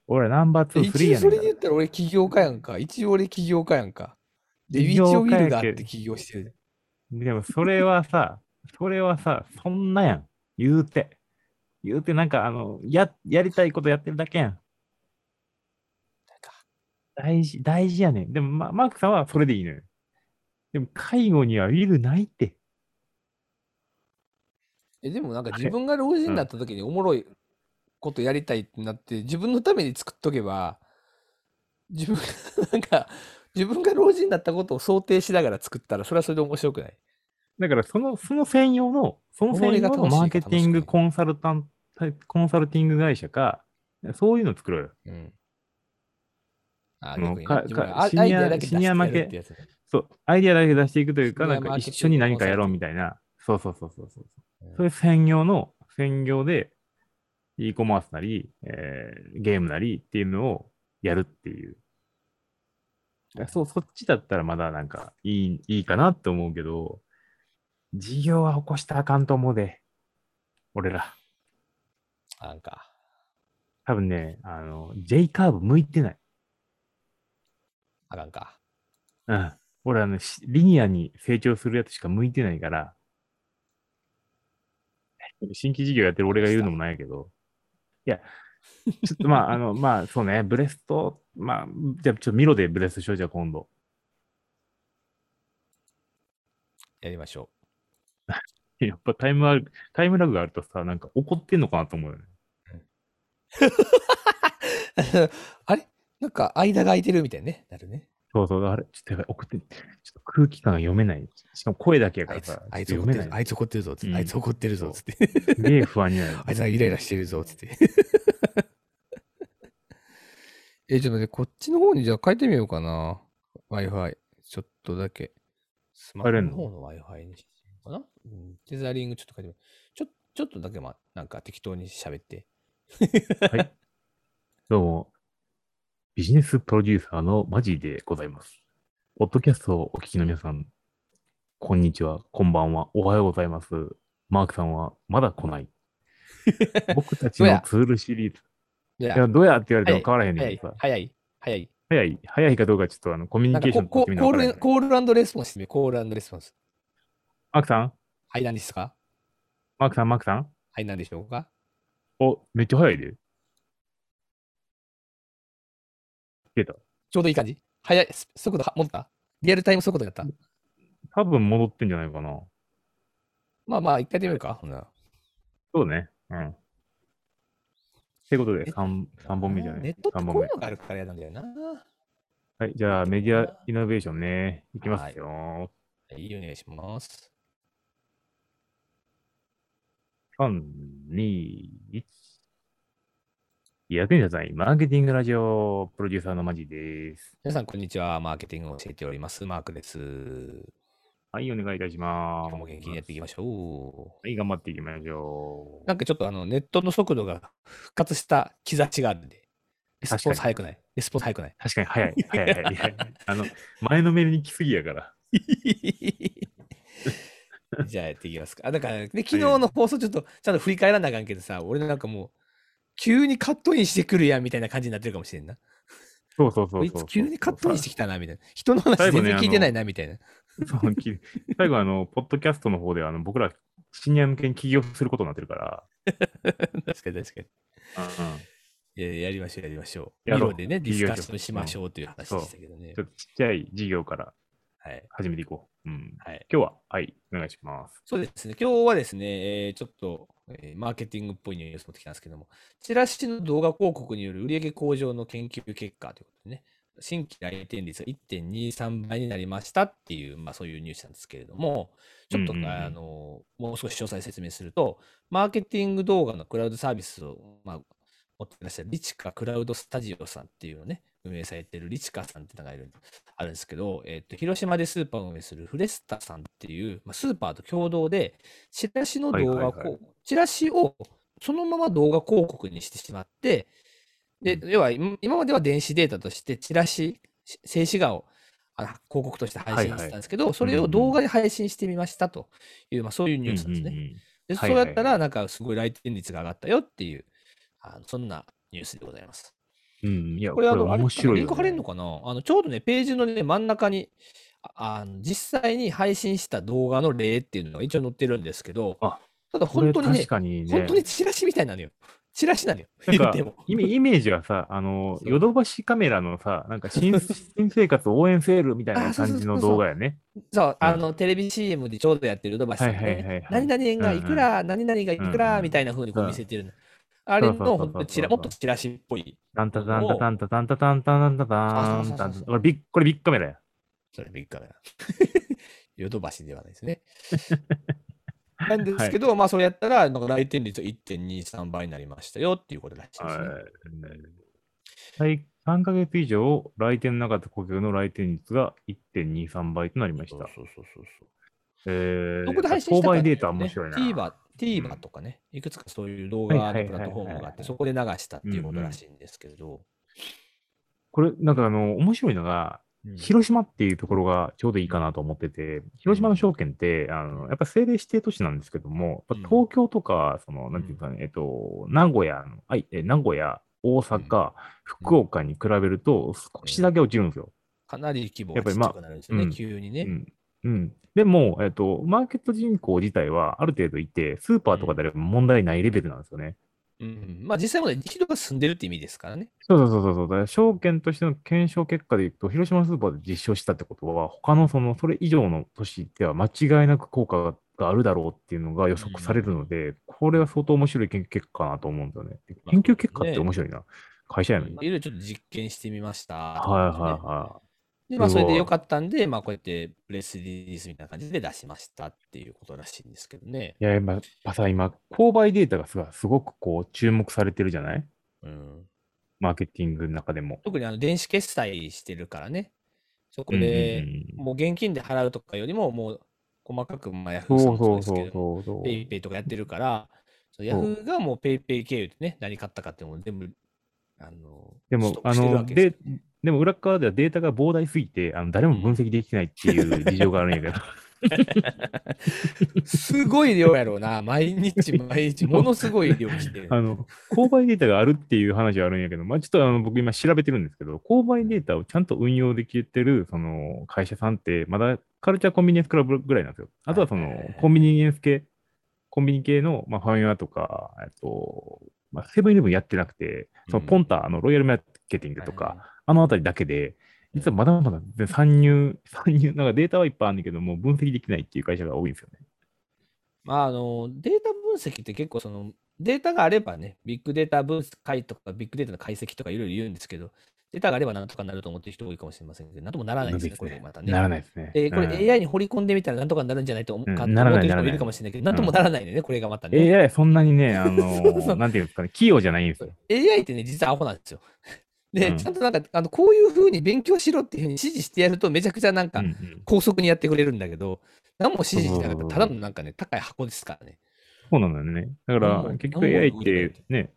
Speaker 1: 俺らナンバー2、3
Speaker 2: 一応
Speaker 1: やねんから
Speaker 2: それで言。ったら俺起業家やんか？一応俺起業家やんか。で、一応ウィルがあって起業してる。
Speaker 1: でもそれはさ、それはさ、そんなやん。言うて。言うてなんかあの、や、やりたいことやってるだけやん。大事、大事やねん。でも、ま、マークさんはそれでいいのよ。でも、介護にはウィルないって。
Speaker 2: え、でもなんか自分が老人になった時におもろいことやりたいってなって、自分のために作っとけば、自分が、なんか、自分が老人になったことを想定しながら作ったら、それはそれで面白くない？
Speaker 1: だから、その、その専用の、その専用のマーケティングコンサルタント、コンサルティング会社か、そういうの作ろうよ。
Speaker 2: うん。あ、
Speaker 1: もう
Speaker 2: 逆にね
Speaker 1: かかシニアシニア向けそう、アイディアだけ出していくというか、なんか一緒に何かやろうみたいな。そうそうそうそうそう。
Speaker 2: うん
Speaker 1: そういう専業の、専業で、e コマースなり、えーゲームなりっていうのをやるっていう。そう、そっちだったらまだなんかいい、いいかなって思うけど、事業は起こしたらあかんと思うで。俺ら。
Speaker 2: なんか、
Speaker 1: 多分ね、あの、J カーブ向いてない。
Speaker 2: あかんか。
Speaker 1: うん。俺あの、しリニアに成長するやつしか向いてないから、新規事業やってる俺が言うのもないけど、いや、ちょっとまあ、<laughs> あの、まあ、そうね、ブレスト、まあ、じゃあちょっとミロでブレストしよう、じゃあ今度。
Speaker 2: やりましょ <laughs>
Speaker 1: やっぱタイムある、タイムラグがあるとさ、なんか怒ってんのかなと思うよね。
Speaker 2: う。<laughs> あれ？なんか間が空いてるみたいにね、なるね。
Speaker 1: そうそう、あれ、ちょっとやばい、送って、ちょっと空気感が読めない。しかも声だけやか
Speaker 2: あいつ
Speaker 1: らさ、、
Speaker 2: あいつ
Speaker 1: 読めない。
Speaker 2: あいつ怒ってるぞ、つって、
Speaker 1: うん
Speaker 2: あいつ怒ってるぞ、つって。
Speaker 1: すげえ不安になる。<laughs>
Speaker 2: あいつはイライラしてるぞ、つって。<laughs> え、ちょっと待って、こっちの方にじゃあ変えてみようかな。Wi-Fi。ちょっとだけ。スマホ
Speaker 1: の
Speaker 2: の？方の Wi-Fi にしてかな？うん、テザリングちょっと変えてみ。ちょ、ちょっとだけまあ、なんか適当に喋って。
Speaker 1: はい。どうも、ビジネスプロデューサーのマジでございます。ポッドキャストをお聞きの皆さん、こんにちは、こんばんは、おはようございます。マークさんはまだ来ない。<laughs> 僕たちのツールシリーズ。
Speaker 2: いや
Speaker 1: どうやって言われても変わらへんねん。
Speaker 2: 早い、早い。
Speaker 1: 早い、早いかどうかちょっとあのコミュニケーション
Speaker 2: かコール、コールレスポンスしてみようコールレスポンス。
Speaker 1: マークさん？
Speaker 2: はい、何ですか？
Speaker 1: マークさん、マークさん？
Speaker 2: はい、何でしょうか？
Speaker 1: お、めっちゃ早いで。出た。
Speaker 2: ちょうどいい感じ？早い、ス速度は戻った？リアルタイム速度やった？
Speaker 1: 多分戻ってんじゃないかな。
Speaker 2: まあまあ、一回やってみるか。ほんなら
Speaker 1: そうね。うん。ってことで、3, 三本目じゃない？
Speaker 2: ネットって
Speaker 1: 三本目
Speaker 2: こういうのがあるから嫌なんだよな。
Speaker 1: はい、じゃあメディアイノベーションね。いきますよ。
Speaker 2: はい、お願いします。
Speaker 1: 3、2、1。役に立たないマーケティングラジオプロデューサーのマジです。
Speaker 2: 皆さん、こんにちは。マーケティングを教えております。マークです。
Speaker 1: はい、お願いいたします。
Speaker 2: 今日も元気にやっていきましょ
Speaker 1: はい、頑張っていきましょ
Speaker 2: う。なんかちょっとあのネットの速度が復活した兆しがあるんで、レスポンス早くないレスポンス早くない
Speaker 1: う。確かに早い、早い、早い早い。あの、前のめりに来すぎやから。<laughs>
Speaker 2: じゃあやっていきますか。あ、だから、ね、昨日の放送ちょっとちゃんと振り返らなあかんけどさ、俺なんかもう、急にカットインしてくるやんみたいな感じになってるかもしれんな。
Speaker 1: そうそうそうそう
Speaker 2: こいつ急にカットインしてきたなみたいな。人の話全然聞いてないなみたいな。
Speaker 1: そうき最後、あの、ポッドキャストの方で、あの、僕ら、シニア向けに起業することになってるから。
Speaker 2: 確かに確かに。
Speaker 1: うん
Speaker 2: いややりましょうやりましょう。
Speaker 1: やろう
Speaker 2: でね、ディスカッションしましょうという話でしたけどね
Speaker 1: ちょ。っとちっちゃい事業から
Speaker 2: はい。
Speaker 1: 始めていこう。うん。
Speaker 2: はい。
Speaker 1: 今日は、はい、お願いします。
Speaker 2: そうですね。今日はですね、えーちょっと、えーマーケティングっぽいニュース持ってきたんですけども、チラシの動画広告による売上向上の研究結果ということでね、新規来店率が1.23倍になりましたっていう、まあそういうニュースなんですけれども、ちょっと、
Speaker 1: うんうんうん
Speaker 2: あの、もう少し詳細説明すると、マーケティング動画のクラウドサービスを、まあ、持ってらっしゃるリチカクラウドスタジオさんっていうのをね、運営されてるリチカさんっていうのがいるあるんですけど、えっと広島でスーパーを運営するフレスタさんっていう、まあ、スーパーと共同で、チラシの動画こう、
Speaker 1: はいはい。はい
Speaker 2: チラシをそのまま動画広告にしてしまって、で、要は今今までは電子データとしてチラシ、し静止画を広告として配信してたんですけど、それを動画で配信してみましたという、まあ、そういうニュースなんですね。
Speaker 1: うんうんうん
Speaker 2: で
Speaker 1: はいはいはい
Speaker 2: そうやったら、なんかすごい来店率が上がったよっていう、あのそんなニュースでございます。
Speaker 1: うん、いや、
Speaker 2: これ、あの、
Speaker 1: 面白いよ、ね。
Speaker 2: リンク貼れるのかな？あの、ちょうどね、ページのね、真ん中に、ああの実際に配信した動画の例っていうのが一応載ってるんですけど、
Speaker 1: あ
Speaker 2: ただ本当にね
Speaker 1: 確、かにね。
Speaker 2: 本当にチラシみたいなのよ。チラシなのよ。
Speaker 1: なんか。イメージはさ、あの、ヨドバシカメラのさ、なんか新 <laughs> 新生活応援セールみたいな感じの動画やね。
Speaker 2: そう、あの、テレビ CM でちょうどやってるヨドバシ。何々円がいくら、何々がいく
Speaker 1: うんうん
Speaker 2: らみたいな風にこう見せてるの。
Speaker 1: うそうそうそう
Speaker 2: ほんとチラ、もっとチラシっぽい。
Speaker 1: タンタタンタタンタタンタタンタンタタンタンこれビッこれビッグカメラや。
Speaker 2: それビッグカメラ。ヨドバシではないですね。なんですけど、まあ、それやったら、なんか来店率1.23倍になりましたよっていうことらしいですね。
Speaker 1: はい。3ヶ月以上、来店なかった顧客の来店率が1.23倍となりました。
Speaker 2: そうそうそうそう。
Speaker 1: えー、
Speaker 2: どこで配信したか
Speaker 1: 購買データ面白いな。
Speaker 2: TVer、TVer とかね、いくつかそういう動画のプラットフォームがあって、そこで流したっていうことらしいんですけど、
Speaker 1: これ、なんかあの、面白いのが、
Speaker 2: うん。
Speaker 1: 広島っていうところがちょうどいいかなと思ってて、広島の証券って、あの、やっぱ政令指定都市なんですけども、東京とか、その、なんていうかね、えっと、名古屋の、はい、え名古屋、大阪、福岡に比べると少しだけ落ちるんですよ。
Speaker 2: かなり規模
Speaker 1: やっぱりまあ
Speaker 2: がちっちゃくなるんですよね、
Speaker 1: うん
Speaker 2: 急にね。
Speaker 1: うん。うん。でも、えっと、マーケット人口自体はある程度いて、スーパーとかであれば問題ないレベルなんですよね。
Speaker 2: うんまあ実際もね、人が住んでるって意味ですからね。
Speaker 1: そうそうそうそう。だから証券としての検証結果でいくと、広島スーパーで実証したってことは、他のその、それ以上の都市では間違いなく効果があるだろうっていうのが予測されるので、これは相当面白い研究結果かなと思うんだよね。
Speaker 2: まあ
Speaker 1: 研究結果って面白いな。会社やのに。
Speaker 2: いろいろちょっと実験してみました。
Speaker 1: はいはいは
Speaker 2: で、まあ、
Speaker 1: すごい
Speaker 2: それでよかったんで、まあ、こうやってプレスリリースみたいな感じで出しましたっていうことらしいんですけどね。
Speaker 1: い。いや、やっぱさ、今、購買データがすごいすごくこう注目されてるじゃない？
Speaker 2: うん、
Speaker 1: マーケティングの中でも。
Speaker 2: 特にあの電子決済してるからね。そこで、
Speaker 1: うん
Speaker 2: もう現金で払うとかよりも、もう細かく、まあ、ヤ
Speaker 1: そう
Speaker 2: フーさんも
Speaker 1: そうそう
Speaker 2: そうですけど、
Speaker 1: そうそう。
Speaker 2: ペイペイとかやってるから、そうヤフーがもうペイペイ経由でね、何買ったかっていうのも全部、あの、
Speaker 1: でも
Speaker 2: 取、得してるわ
Speaker 1: あの、で
Speaker 2: けです
Speaker 1: でも裏側ではデータが膨大すぎて、あの誰も分析できないっていう事情があるんやけど。<laughs>
Speaker 2: すごい量やろうな。毎日毎日、<laughs> ものすごい量来てる。
Speaker 1: あの、購買データがあるっていう話はあるんやけど、まあ、ちょっとあの僕今調べてるんですけど、購買データをちゃんと運用できてるその会社さんって、まだカルチャーコンビニエンスクラブぐらいなんですよ。あとはそのコンビニエンス系、コンビニ系の、まあ、ファミマとか、えっと、まあ、セブンイレブンやってなくて、そのポンタ、あの、ロイヤルマーケティングとか、あのあたりだけで、実はまだまだ参入、参入、なんかデータはいっぱいあるんだけど、もう分析できないっていう会社が多いんですよね。
Speaker 2: まあ、あの、データ分析って結構その、データがあればね、ビッグデータ分解とか、ビッグデータの解析とかいろいろ言うんですけど、データがあればなんとかなると思ってる人多いかもしれませんけど、なんともならないんですね、これまたね。
Speaker 1: ならないですね。
Speaker 2: で、これ
Speaker 1: うん
Speaker 2: AI に掘り込んでみたらなんとかなるんじゃないと思う
Speaker 1: うん
Speaker 2: か
Speaker 1: な
Speaker 2: 思ってる人もいるかもしれないけど、なんともならないね、これがまたね。
Speaker 1: AI そんなにね、あのー、<laughs> なんていうんですかね、器用じゃないんですよ。
Speaker 2: AI ってね、実はアホなんですよ。で、
Speaker 1: うん
Speaker 2: ちゃんとなんか、あのこういうふうに勉強しろっていうふうに指示してやると、めちゃくちゃなんか高速にやってくれるんだけど、何も指示しなかったら、ただのなんかね、高い箱ですからね。
Speaker 1: そうなんだよね。だから、結局 AI ってね、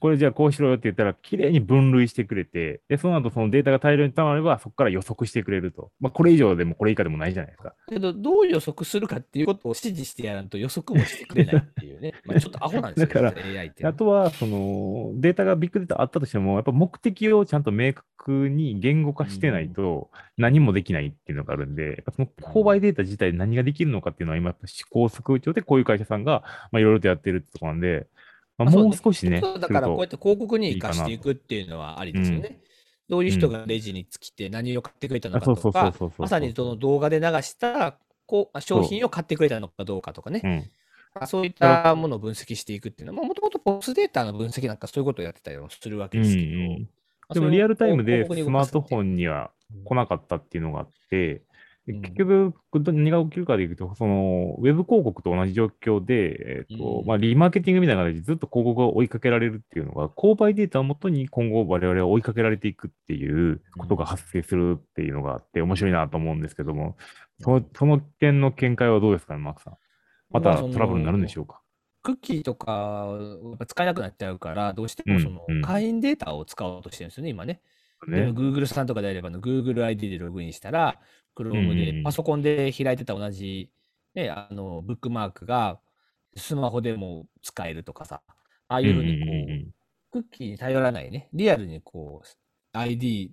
Speaker 1: これじゃあこうしろよって言ったら、綺麗に分類してくれて、で、その後そのデータが大量に溜まれば、そこから予測してくれると。まあ、これ以上でもこれ以下でもないじゃないですか。
Speaker 2: けど、どう予測するかっていうことを指示してやらんと予測もしてくれないっていうね。<laughs> まあちょっとアホなんですよ、
Speaker 1: だから
Speaker 2: AI って。
Speaker 1: あとは、その、データがビッグデータあったとしても、やっぱ目的をちゃんと明確に言語化してないと何もできないっていうのがあるんで、やっぱその購買データ自体で何ができるのかっていうのは今、やっぱ試行錯誤中でこういう会社さんが、まあ、いろいろとやってるってところなんで、まあ、もう少しね、
Speaker 2: そうだから、こうやって広告に生かしていくっていうのはありですよね。どういう人がレジに来て何を買ってくれたのかとかまさにその動画で流したこう商品を買ってくれたのかどうかとかね。そういったものを分析していくっていうのは、もともとポスデータの分析なんかそういうことをやってたりもするわけですけど、
Speaker 1: うん。でもリアルタイムでスマートフォ
Speaker 2: 広
Speaker 1: ンには来なかったっていうのがあって、結局、何が起きるかでいうと、その、ウェブ広告と同じ状況で、えっ、と、
Speaker 2: うん
Speaker 1: まあ、リマーケティングみたいな感じでずっと広告が追いかけられるっていうのが、購買データをもとに今後我々は追いか告げられていくっていうことが発生するっていうのがあって、面白いなと思うんですけども、そのその点の見解はどうですかね、マークさん。またトラブルになるんでしょうか。
Speaker 2: クッキーとか使えなくなっちゃうから、どうしてもその
Speaker 1: うんうん
Speaker 2: 会員データを使おうとしてるんですよね、今ね。で
Speaker 1: ね
Speaker 2: も Google さんとかであればの Google ID でログインしたら、
Speaker 1: うんう
Speaker 2: Chrome
Speaker 1: ん
Speaker 2: でパソコンで開いてた同じ、ね、あのブックマークがスマホでも使えるとかさ、ああいうふうにこう、
Speaker 1: うんうんうんうん
Speaker 2: クッキーに頼らないね、リアルにこう、ID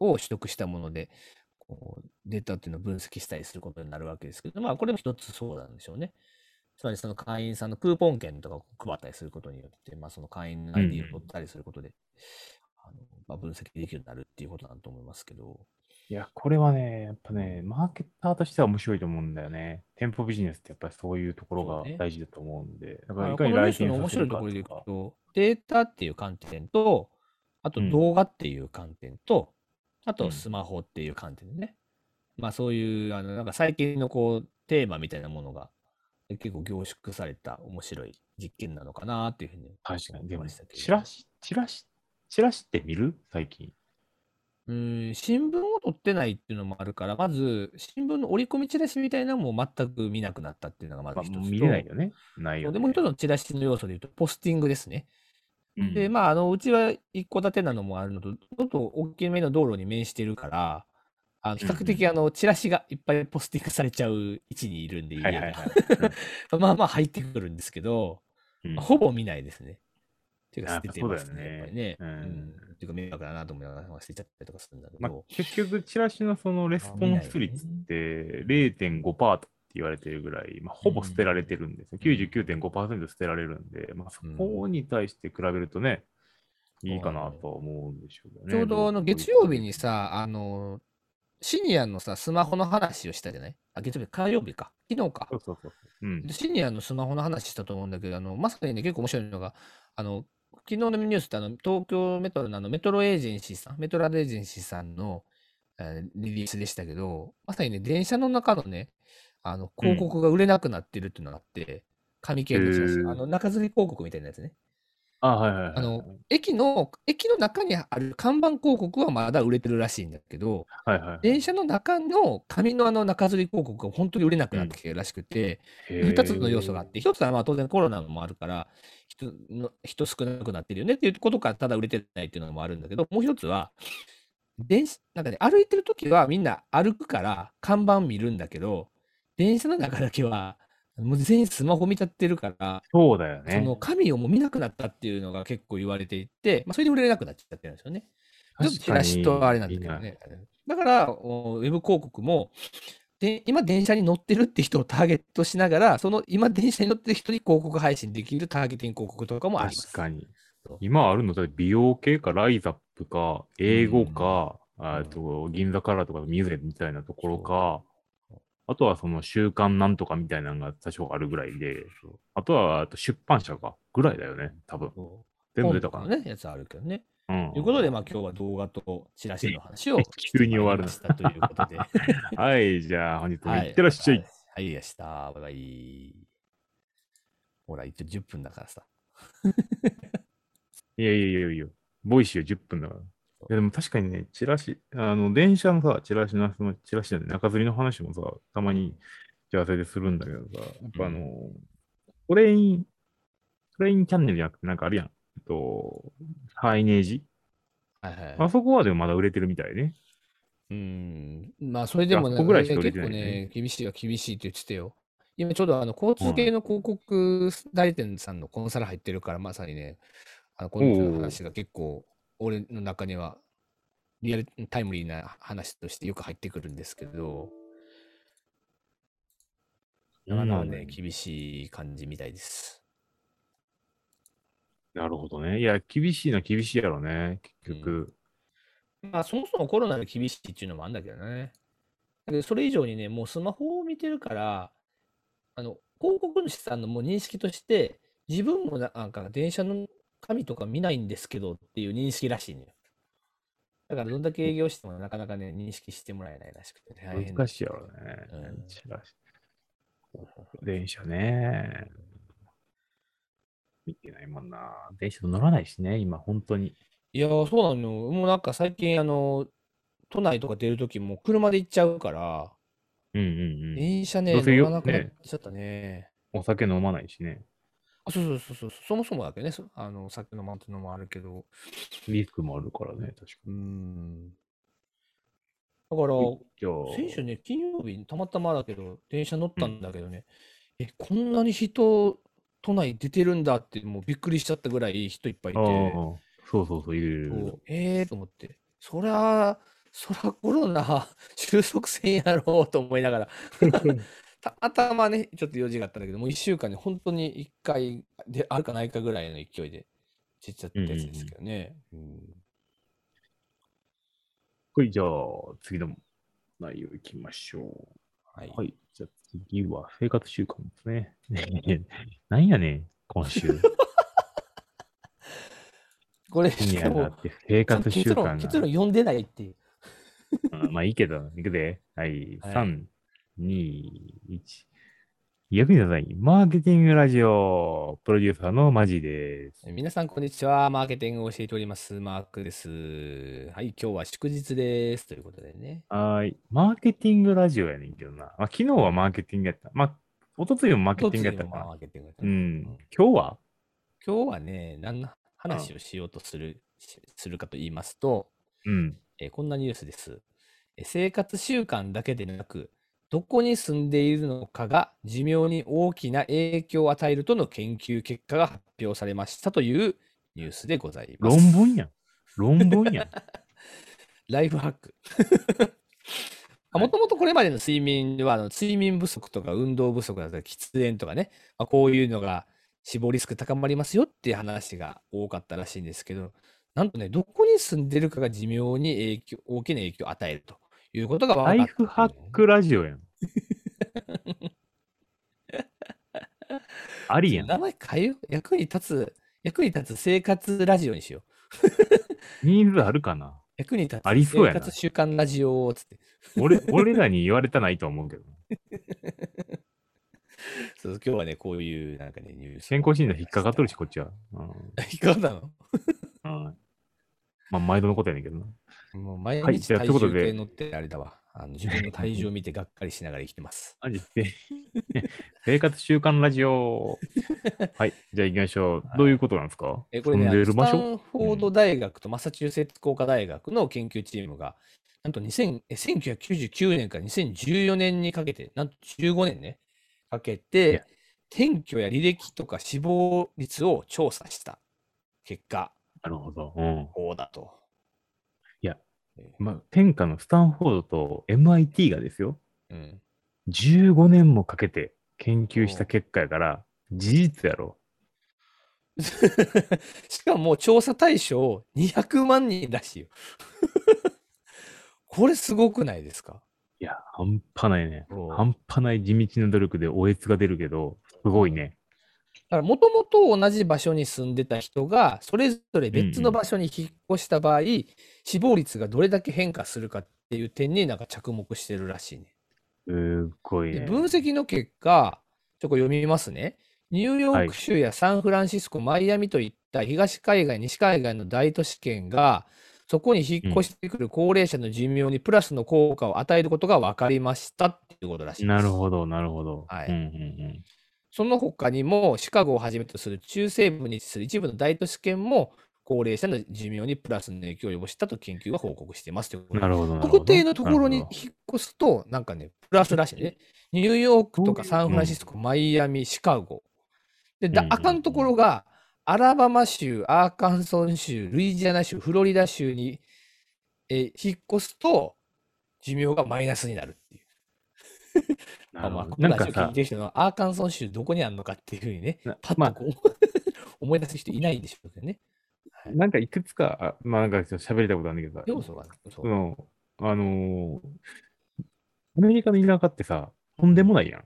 Speaker 2: を取得したもので、こうデータっていうのを分析したりすることになるわけですけど、まあ、これも一つそうなんでしょうね。つまりその会員さんのクーポン券とかを配ったりすることによって、まあ、その会員の ID を取ったりすることで、あのまあ、分析できるようになるっていうことなんと思いますけど。
Speaker 1: いや、これはね、やっぱね、マーケッターとしては面白いと思うんだよね。店舗ビジネスってやっぱりそういうところが大事だと思うんで。だか
Speaker 2: まあ
Speaker 1: らいかに来店
Speaker 2: の面白いところでいく。と、データっていう観点と、あと
Speaker 1: うん
Speaker 2: 動画っていう観点と、あ
Speaker 1: うん
Speaker 2: とスマホっていう観点でね。まあそういう、あの、なんか最近のこう、テーマみたいなものが結構凝縮された面白い実験なのかなっていうふうに
Speaker 1: 確かに。でも
Speaker 2: 思いました、けど
Speaker 1: チラシ、チラシ、チラシって見る？最近。
Speaker 2: うーん、新聞を取ってないっていうのもあるから、まず、新聞の折り込みチラシみたいなのも全く見なくなったっていうのがまず
Speaker 1: まあ、
Speaker 2: 一つと、
Speaker 1: 見れないよね。ないよ
Speaker 2: でもう一つのチラシの要素で言うと、ポスティングですね。
Speaker 1: うん
Speaker 2: で、まあ、あの、うちは一戸建てなのもあるのと、ちょっと大きめの道路に面してるから、あの比較
Speaker 1: うん
Speaker 2: 的、あの、チラシがいっぱいポスティングされちゃう位置にいるんで、家が。
Speaker 1: はいはいはい。<laughs>
Speaker 2: まあまあ入ってくるんですけど、
Speaker 1: うん
Speaker 2: まあほぼ見ないですね。っていう捨ててますね、
Speaker 1: やっぱ
Speaker 2: りね。
Speaker 1: そうだよねうん
Speaker 2: っていうか、迷惑だなと思いながら捨てちゃったりとかするんだけ
Speaker 1: まあ
Speaker 2: ど。、
Speaker 1: 結局、チラシのそのレスポンス率って0.5%って言われてるぐらい、まあ、ほぼ捨てられてるんですよ。99.5%捨てられるんで、まあ、そこに対して比べるとね、いいかなとは思うんでしょうね。
Speaker 2: ちょうどあの月曜日にさ、あの、シニアのさ、スマホの話をしたじゃない？あ、月曜日、火曜日か。昨日か
Speaker 1: そ。うそうそう。うん。
Speaker 2: シニアのスマホの話したと思うんだけど、あのまさにね、結構面白いのが、あの昨日のニュースってあの東京メトロのあのメトロエージェンシーさん、メトロエージェンシーさんの、えーリリースでしたけど、まさにね、電車の中のね、あの広告が売れなくなってるっていうのがあって、紙系のチラシあの中吊り広告みたいなやつね。
Speaker 1: あ、はいはいはい。
Speaker 2: あの駅の、駅の中にある看板広告はまだ売れてるらしいんだけど、
Speaker 1: はいはいはい。
Speaker 2: 電車の中の紙のあの中吊り広告が本当に売れなくなってきてるらしくて、
Speaker 1: へー
Speaker 2: 2つの要素があって、1つはまあ当然コロナもあるから人の、人少なくなってるよねっていうことからただ売れてないっていうのもあるんだけど、もう1つは、電車なんかね、歩いてるときはみんな歩くから看板見るんだけど、電車の中だけはもう全員スマホ見ちゃってるから、
Speaker 1: そうだよね。
Speaker 2: その紙をもう見なくなったっていうのが結構言われていて、まあ、それで売れなくなっちゃってるんですよね。ちょっとチラシとあれなんだけどね。だから、おウェブ広告も、で今電車に乗ってるって人をターゲットしながら、その今電車に乗ってる人に広告配信できるターゲティング広告とかもあります。
Speaker 1: 確かに。今あるのだ美容系か、ライザップか、英語か、あと銀座カラーとかミュゼみたいなところか、あとはその週刊なんとかみたいなのが多少あるぐらいで、あとはあと出版社かぐらいだよね、多分。全部出たかな。
Speaker 2: ね、やつあるけどね。
Speaker 1: うん
Speaker 2: ということで、まあ今日は動画とチラシの話を <laughs>
Speaker 1: 急に終わるな
Speaker 2: したということで。<laughs>
Speaker 1: はい、じゃあ本日も
Speaker 2: はい
Speaker 1: いってらっしゃい。
Speaker 2: はい、はい、やした。バイバイ。ほら、一応10分だからさ。
Speaker 1: いやいやいやいや、ボイシーは10分だから。いやでも確かにね、チラシ、あの、電車のさ、チラシの、そのチラシじゃない、中吊りの話もさ、たまに打ち合わせでするんだけどさ、やっぱあの、トレイン、トレインチャンネルじゃなくてなんかあるやん。えっと、サイネージ。
Speaker 2: はいはい。
Speaker 1: あそこはでもまだ売れてるみたいね。
Speaker 2: うん。まあ、それでもね、
Speaker 1: あそこぐらいしか売れ
Speaker 2: 結構
Speaker 1: てないね
Speaker 2: ね、厳しいは厳しいって言ってたよ。今ちょうどあの交通系の広告代理店さんのコンサル入ってるから、まさにね、あのこの話が結構、俺の中にはリアルタイムリーな話としてよく入ってくるんですけど、なかなかね、厳しい感じみたいです。
Speaker 1: なるほどね。いや、厳しいのは厳しいやろね、結局。
Speaker 2: まあ、そもそもコロナで厳しいっていうのもあるんだけどね。だけど、それ以上にね、もうスマホを見てるから、あの、広告主さんのもう認識として、自分もななんか電車の紙とか見ないんですけどっていう認識らしい。だから、どんだけ営業してもなかなかね、認識してもらえないらしくて、大変
Speaker 1: 難しいやろね。
Speaker 2: うん
Speaker 1: 電車ね。見てないもんな。電車乗らないしね、今、本当に。
Speaker 2: いやー、そうなのよ。もうなんか最近、あの、都内とか出るときも車で行っちゃうから、
Speaker 1: うんうんうん。
Speaker 2: 電車ね、乗らなくなっ
Speaker 1: ね
Speaker 2: ちゃったね。
Speaker 1: お酒飲まないしね。
Speaker 2: あ、そうそうそうそう、そもそもだけどね、そあの、酒飲まんっていうのもあるけど、
Speaker 1: リスクもあるからね、確か
Speaker 2: うーん。だから、
Speaker 1: に。じゃあ、
Speaker 2: 先週ね、金曜日にたまたまだけど、電車乗ったんだけどね、え、こんなに人、都内出てるんだって、もうびっくりしちゃったぐらい人いっぱいいて、
Speaker 1: ああ、そうそうそう、いるいるいる。
Speaker 2: そう。えーと思って、そりゃ、そりゃコロナ収束せんやろうと思いながら、たまたまね、ちょっと用事があったんだけど、もう1週間に本当に1回であるかないかぐらいの勢いでちっちゃったやつですけどね。うん
Speaker 1: はい、じゃあ、次の内容いきましょう。
Speaker 2: はい。
Speaker 1: はい。じゃあ次は生活習慣ですね。<laughs> なんやねん、今週。<laughs>
Speaker 2: これ、
Speaker 1: いや、
Speaker 2: しかも
Speaker 1: だって生活習慣
Speaker 2: 結論、結論
Speaker 1: が。
Speaker 2: 読んでないっていう。
Speaker 1: う <laughs> んまあいいけど、いくで。はい。
Speaker 2: はい
Speaker 1: 3、2、1。役に立たないマーケティングラジオプロデューサーのマジです。
Speaker 2: 皆さん、こんにちは。マーケティングを教えております。マークです。はい、今日は祝日です。ということでね。
Speaker 1: はーい。マーケティングラジオやねんけどな。まあ、昨日はマーケティングやった。まあ、一昨日もマーケティングやったかな。
Speaker 2: マーケティングやった
Speaker 1: う
Speaker 2: ね
Speaker 1: ん。今日は？
Speaker 2: 今日はね、何の話をしようとする、しするかと言いますと、
Speaker 1: うん。
Speaker 2: えーこんなニュースです。えー生活習慣だけでなく、どこに住んでいるのかが寿命に大きな影響を与えるとの研究結果が発表されましたというニュースでございます。
Speaker 1: 論文やん。論文やん。<laughs>
Speaker 2: ライフハック。<laughs>
Speaker 1: はい
Speaker 2: もともとこれまでの睡眠はあの睡眠不足とか運動不足だったり喫煙とかね、まあ、こういうのが死亡リスク高まりますよっていう話が多かったらしいんですけど、なんとね、どこに住んでるかが寿命に影響大きな影響を与えるということが分かった
Speaker 1: ライフハックラジオやん。ありやん。
Speaker 2: 名前変えよう。役に立つ、役に立つ生活ラジオにしよう。
Speaker 1: ニーズあるかな？
Speaker 2: 役に立つ
Speaker 1: ありそうやな
Speaker 2: 生活習慣ラジオをつって。
Speaker 1: 俺、俺らに言われたないと思うけど。<laughs>
Speaker 2: そう今日はね、こういうなんかね、ニュース。
Speaker 1: 健康診断引っかかっとるし、こっちは。うん。
Speaker 2: 引っかかったの？
Speaker 1: はいまあ、毎度のことやねんけどな。
Speaker 2: もう毎
Speaker 1: はいじゃあ
Speaker 2: 日体
Speaker 1: ということで
Speaker 2: 重計乗ってあれだわ。あの自分の体重を見てがっかりしながら生きてます。
Speaker 1: マジで。<laughs> 生活習慣ラジオ。<laughs> はい。じゃあ行きましょう。どういうことなんですか？
Speaker 2: えこれね、
Speaker 1: 住んでいる場所？
Speaker 2: あのスタンフォード大学とマサチューセッツ工科大学の研究チームが、なんと2000え1999年から2014年にかけて、なんと15年ね、かけ
Speaker 1: いや
Speaker 2: て、転居や履歴とか死亡率を調査した結果、
Speaker 1: なるほど。うん。
Speaker 2: こうだと。
Speaker 1: まあ、天下のスタンフォードと MIT がですよ。
Speaker 2: うん、
Speaker 1: 15年もかけて研究した結果やから、事実やろ。<laughs>
Speaker 2: しかも調査対象200万人らしいよ。<laughs> これすごくないですか？
Speaker 1: いや、半端ないね。半端ない地道な努力でおえつが出るけど、すごいね。
Speaker 2: だからもともと同じ場所に住んでた人がそれぞれ別の場所に引っ越した場合、死亡率がどれだけ変化するかっていう点になんか着目してるらしいね。
Speaker 1: すごい
Speaker 2: で
Speaker 1: ね。
Speaker 2: 分析の結果、ちょっと読みますね。ニューヨーク州やサンフランシスコ、マイアミといった東海岸、西海岸の大都市圏が、そこに引っ越してくる高齢者の寿命にプラスの効果を与えることが分かりましたっていうことらしいです。
Speaker 1: なるほど、なるほど。
Speaker 2: はい
Speaker 1: うんうん
Speaker 2: その他にも、シカゴをはじめとする中西部に位置する一部の大都市圏も、高齢者の寿命にプラスの影響を及ぼしたと研究が報告していますということで
Speaker 1: うん。なるほど。
Speaker 2: 特定のところに引っ越すと、なんかね、プラスらしいね。ニューヨークとかサンフランシスコ、マイアミ、シカゴ。で、だ
Speaker 1: うんうん
Speaker 2: あかんところが、アラバマ州、アーカンソン州、ルイジアナ州、フロリダ州に、え引っ越すと、寿命がマイナスになる
Speaker 1: なんかさ
Speaker 2: 話を聞いて、る人のアーカンソン州どこにあるのかっていうふうにねパッとこう、思い出す人いないんでしょうけどね。はい
Speaker 1: なんかいくつか、あまあなんか喋りたことあるんだけどさ、
Speaker 2: 要素がね、そ
Speaker 1: の、あのーアメリカの田舎ってさ、とんでもないやん。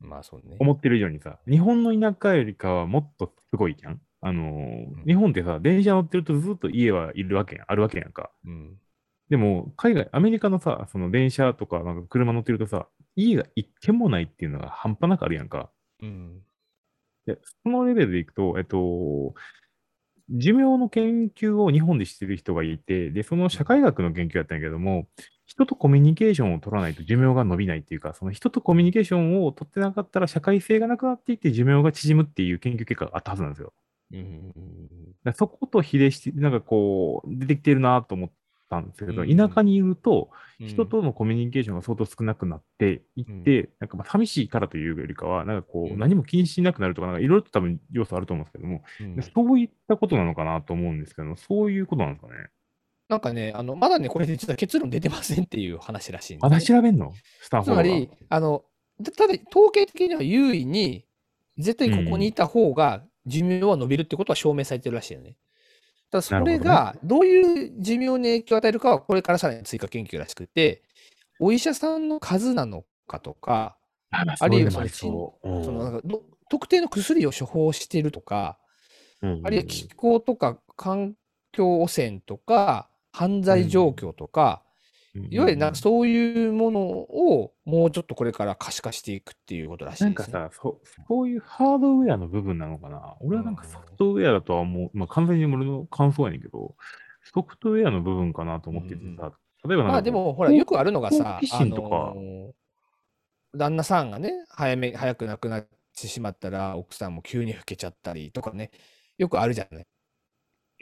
Speaker 2: まあそうね。
Speaker 1: 思ってる以上にさ、日本の田舎よりかはもっとすごいやん。あのー
Speaker 2: うん
Speaker 1: 日本ってさ、電車乗ってるとずっと家はいるわけやん、あるわけやんか。
Speaker 2: うん。
Speaker 1: でも、海外、アメリカのさ、その電車とか、なんか車乗ってるとさ、家が一軒もないっていうのが半端なくあるやんか。
Speaker 2: うん。
Speaker 1: で、そのレベルでいくと、えっと、寿命の研究を日本でしてる人がいて、で、その社会学の研究やったんやけども、人とコミュニケーションを取らないと寿命が伸びないっていうか、その人とコミュニケーションを取ってなかったら社会性がなくなっていって寿命が縮むっていう研究結果があったはずなんですよ。
Speaker 2: うん。
Speaker 1: そこと比例して、なんかこう、出てきてるなと思ったんですけど、
Speaker 2: うん
Speaker 1: 田舎にいると、
Speaker 2: うん。
Speaker 1: 人とのコミュニケーションが相当少なくなっていって、なんかまあ寂しいからというよりかは、なんかこう、
Speaker 2: うん。
Speaker 1: 何も気にしなくなるとか、なんかいろいろと多分要素あると思うんですけども、
Speaker 2: うん。
Speaker 1: でそういったことなのかなと思うんですけど、そういうことなんですかね？
Speaker 2: なんかね、あのまだね、これ実は結論出てませんっていう話らしいんです
Speaker 1: ま
Speaker 2: ね。
Speaker 1: だ調べんの？スタンフ
Speaker 2: つまり、あの、たただ、統計的には優位に、絶対ここにいた方が寿命は伸びるってことは証明されてるらしいよね。ただ、それがどういう寿命に影響を与えるかは、これからさらに追加研究らしくて、お医者さんの数なのかとか、
Speaker 1: あ
Speaker 2: あるいは
Speaker 1: そのそ
Speaker 2: のなんかど特定の薬を処方しているとか、
Speaker 1: うん。
Speaker 2: あるいは気候とか環境汚染とか、犯罪状況とか、いわゆるなそういうものをもうちょっとこれから可視化していくっていうことらしいです、ね。
Speaker 1: なんかさ、そそういうハードウェアの部分なのかな。俺はなんかソフトウェアだとは思う、まあ完全に俺の感想やねんけど、ソフトウェアの部分かなと思っててさ、例えばなんか
Speaker 2: まあでも、ほら、よくあるのがさあのー旦那さんがね、早め、早く亡くなってしまったら、奥さんも急に老けちゃったりとかね、よくあるじゃない。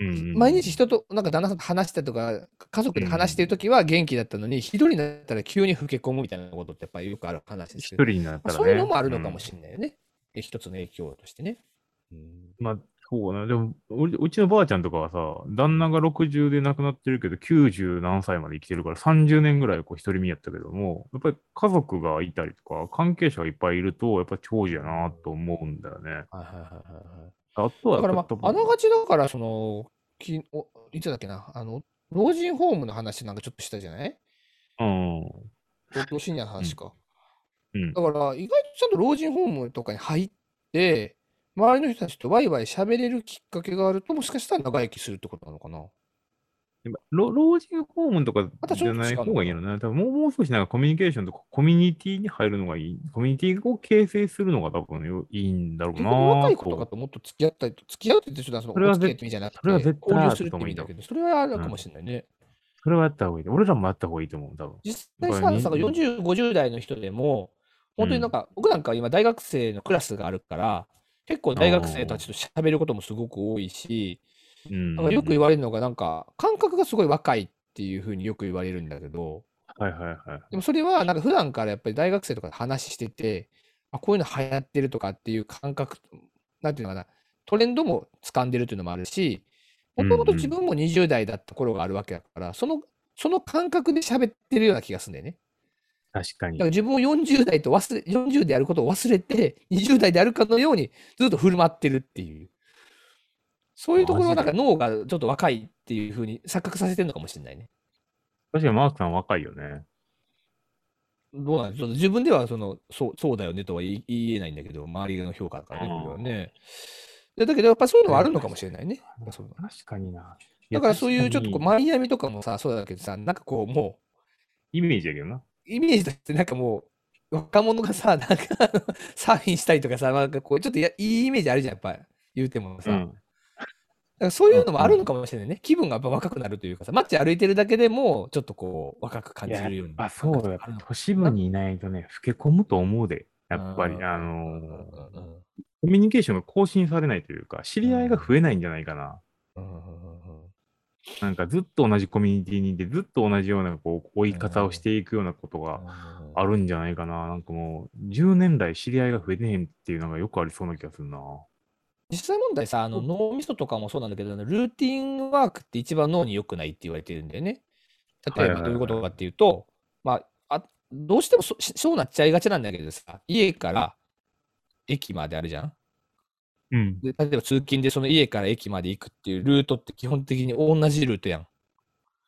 Speaker 1: うんうん
Speaker 2: 毎日人と、なんか旦那さんと話したとか、家族で話してるときは元気だったのに、一人になったら急に老け込むみたいなことってやっぱりよくある話です
Speaker 1: 一
Speaker 2: けど、
Speaker 1: 人になったらね。
Speaker 2: まあそういうのもあるのかも
Speaker 1: れ
Speaker 2: しれないよね。え一つの影響としてね。うん。
Speaker 1: まあ、そうな。でも、ううちのばあちゃんとかはさ、旦那が60で亡くなってるけど、90何歳まで生きてるから、30年ぐらいこう独り身やったけども、やっぱり家族がいたりとか、関係者がいっぱいいると、やっぱ長寿やなと思うんだよね。
Speaker 2: はいはいはいはいはい。
Speaker 1: あとは
Speaker 2: だからまあ、あながちだから、その、きおいつだっけな、あの、老人ホームの話なんかちょっとしたじゃない？
Speaker 1: うん。
Speaker 2: 東京シニアの話か。
Speaker 1: うん。
Speaker 2: だから、意外とちゃんと老人ホームとかに入って、周りの人たちとワイワイ喋れるきっかけがあると、もしかしたら長生きするってことなのかな。
Speaker 1: やっぱ老老人ホームとかじゃない方がいいのね。多分もうもう少しなんかコミュニケーションとかコミュニティに入るのがいい。コミュニティを形成するのが多分よいいんだろう
Speaker 2: 結
Speaker 1: な
Speaker 2: 局若い子と
Speaker 1: と
Speaker 2: かともっと付き合ったりと、付き合うって言ってちょっとその
Speaker 1: それは
Speaker 2: お付き合いって意味じゃなくて、
Speaker 1: それは絶対
Speaker 2: 交流するって意味だけど、それはあるかもしれないね。
Speaker 1: それはやった方がいい。俺らもやった方がいいと思う、多分。
Speaker 2: 実際さ、さ40、50代の人でも、本当になんか、僕なんか今大学生のクラスがあるから、結構大学生たちと喋ることもすごく多いし、
Speaker 1: うん。
Speaker 2: なんかよく言われるのが、なんか、感覚がすごい若いっていうふうによく言われるんだけど、
Speaker 1: はいはいはい。
Speaker 2: でもそれは、なんか普段からやっぱり大学生とかで話してて、あ、こういうの流行ってるとかっていう感覚、なんていうのかな、トレンドも掴んでるっていうのもあるし、もともと自分も20代だった頃があるわけだから、その、その感覚で喋ってるような気がするんだよね。
Speaker 1: 確かに
Speaker 2: だから。自分を40代と忘れ、40であることを忘れて、20代であるかのようにずっと振る舞ってるっていう。そういうところはなんか脳がちょっと若いっていうふうに錯覚させてるのかもしれないね。
Speaker 1: 確かにマークさん若いよね。
Speaker 2: どうなんです自分ではそのそうそうだよねとは言えないんだけど、周りの評価だからね、ね。でだけどやっぱそういうのはあるのかもしれないね。
Speaker 1: 確かにな。
Speaker 2: だからそういうちょっとこう
Speaker 1: う、
Speaker 2: マイアミとかもさ、そうだけどさ、なんかこうも
Speaker 1: イメージやけどな。
Speaker 2: う、イメージとしてなんかもう、若者がさ、なんかサーフィンしたりとかさ、なんかこう、ちょっとやいいイメージあるじゃん、やっぱり。言うてもさ。
Speaker 1: うん。
Speaker 2: らそういうのもあるのかもしれないね。気分がやっぱ若くなるというかさ、街歩いてるだけでも、ちょっっとこう、若く感じるように。
Speaker 1: あ、そうだ。都市部にいないとね、老け込むと思うで。やっぱり、
Speaker 2: うん
Speaker 1: あのコミュニケーションが更新されないというか、知り合いが増えないんじゃないかな。なんかずっと同じコミュニティにいて、ずっと同じようなこう追い方をしていくようなことがあるんじゃないかな。なんかもう、10年来知り合いが増えてへんっていうのがよくありそうな気がするな。
Speaker 2: 実際問題さ、あの脳みそとかもそうなんだけど、ルーティンワークって一番脳に良くないって言われてるんだよね。例えばどういうことかっていうと、まあ、あどうしてもそそうなっちゃいがちなんだけどさ、家から駅まであるじゃん。
Speaker 1: うん。
Speaker 2: で例えば通勤でその家から駅まで行くっていうルートって基本的に同じルートやん。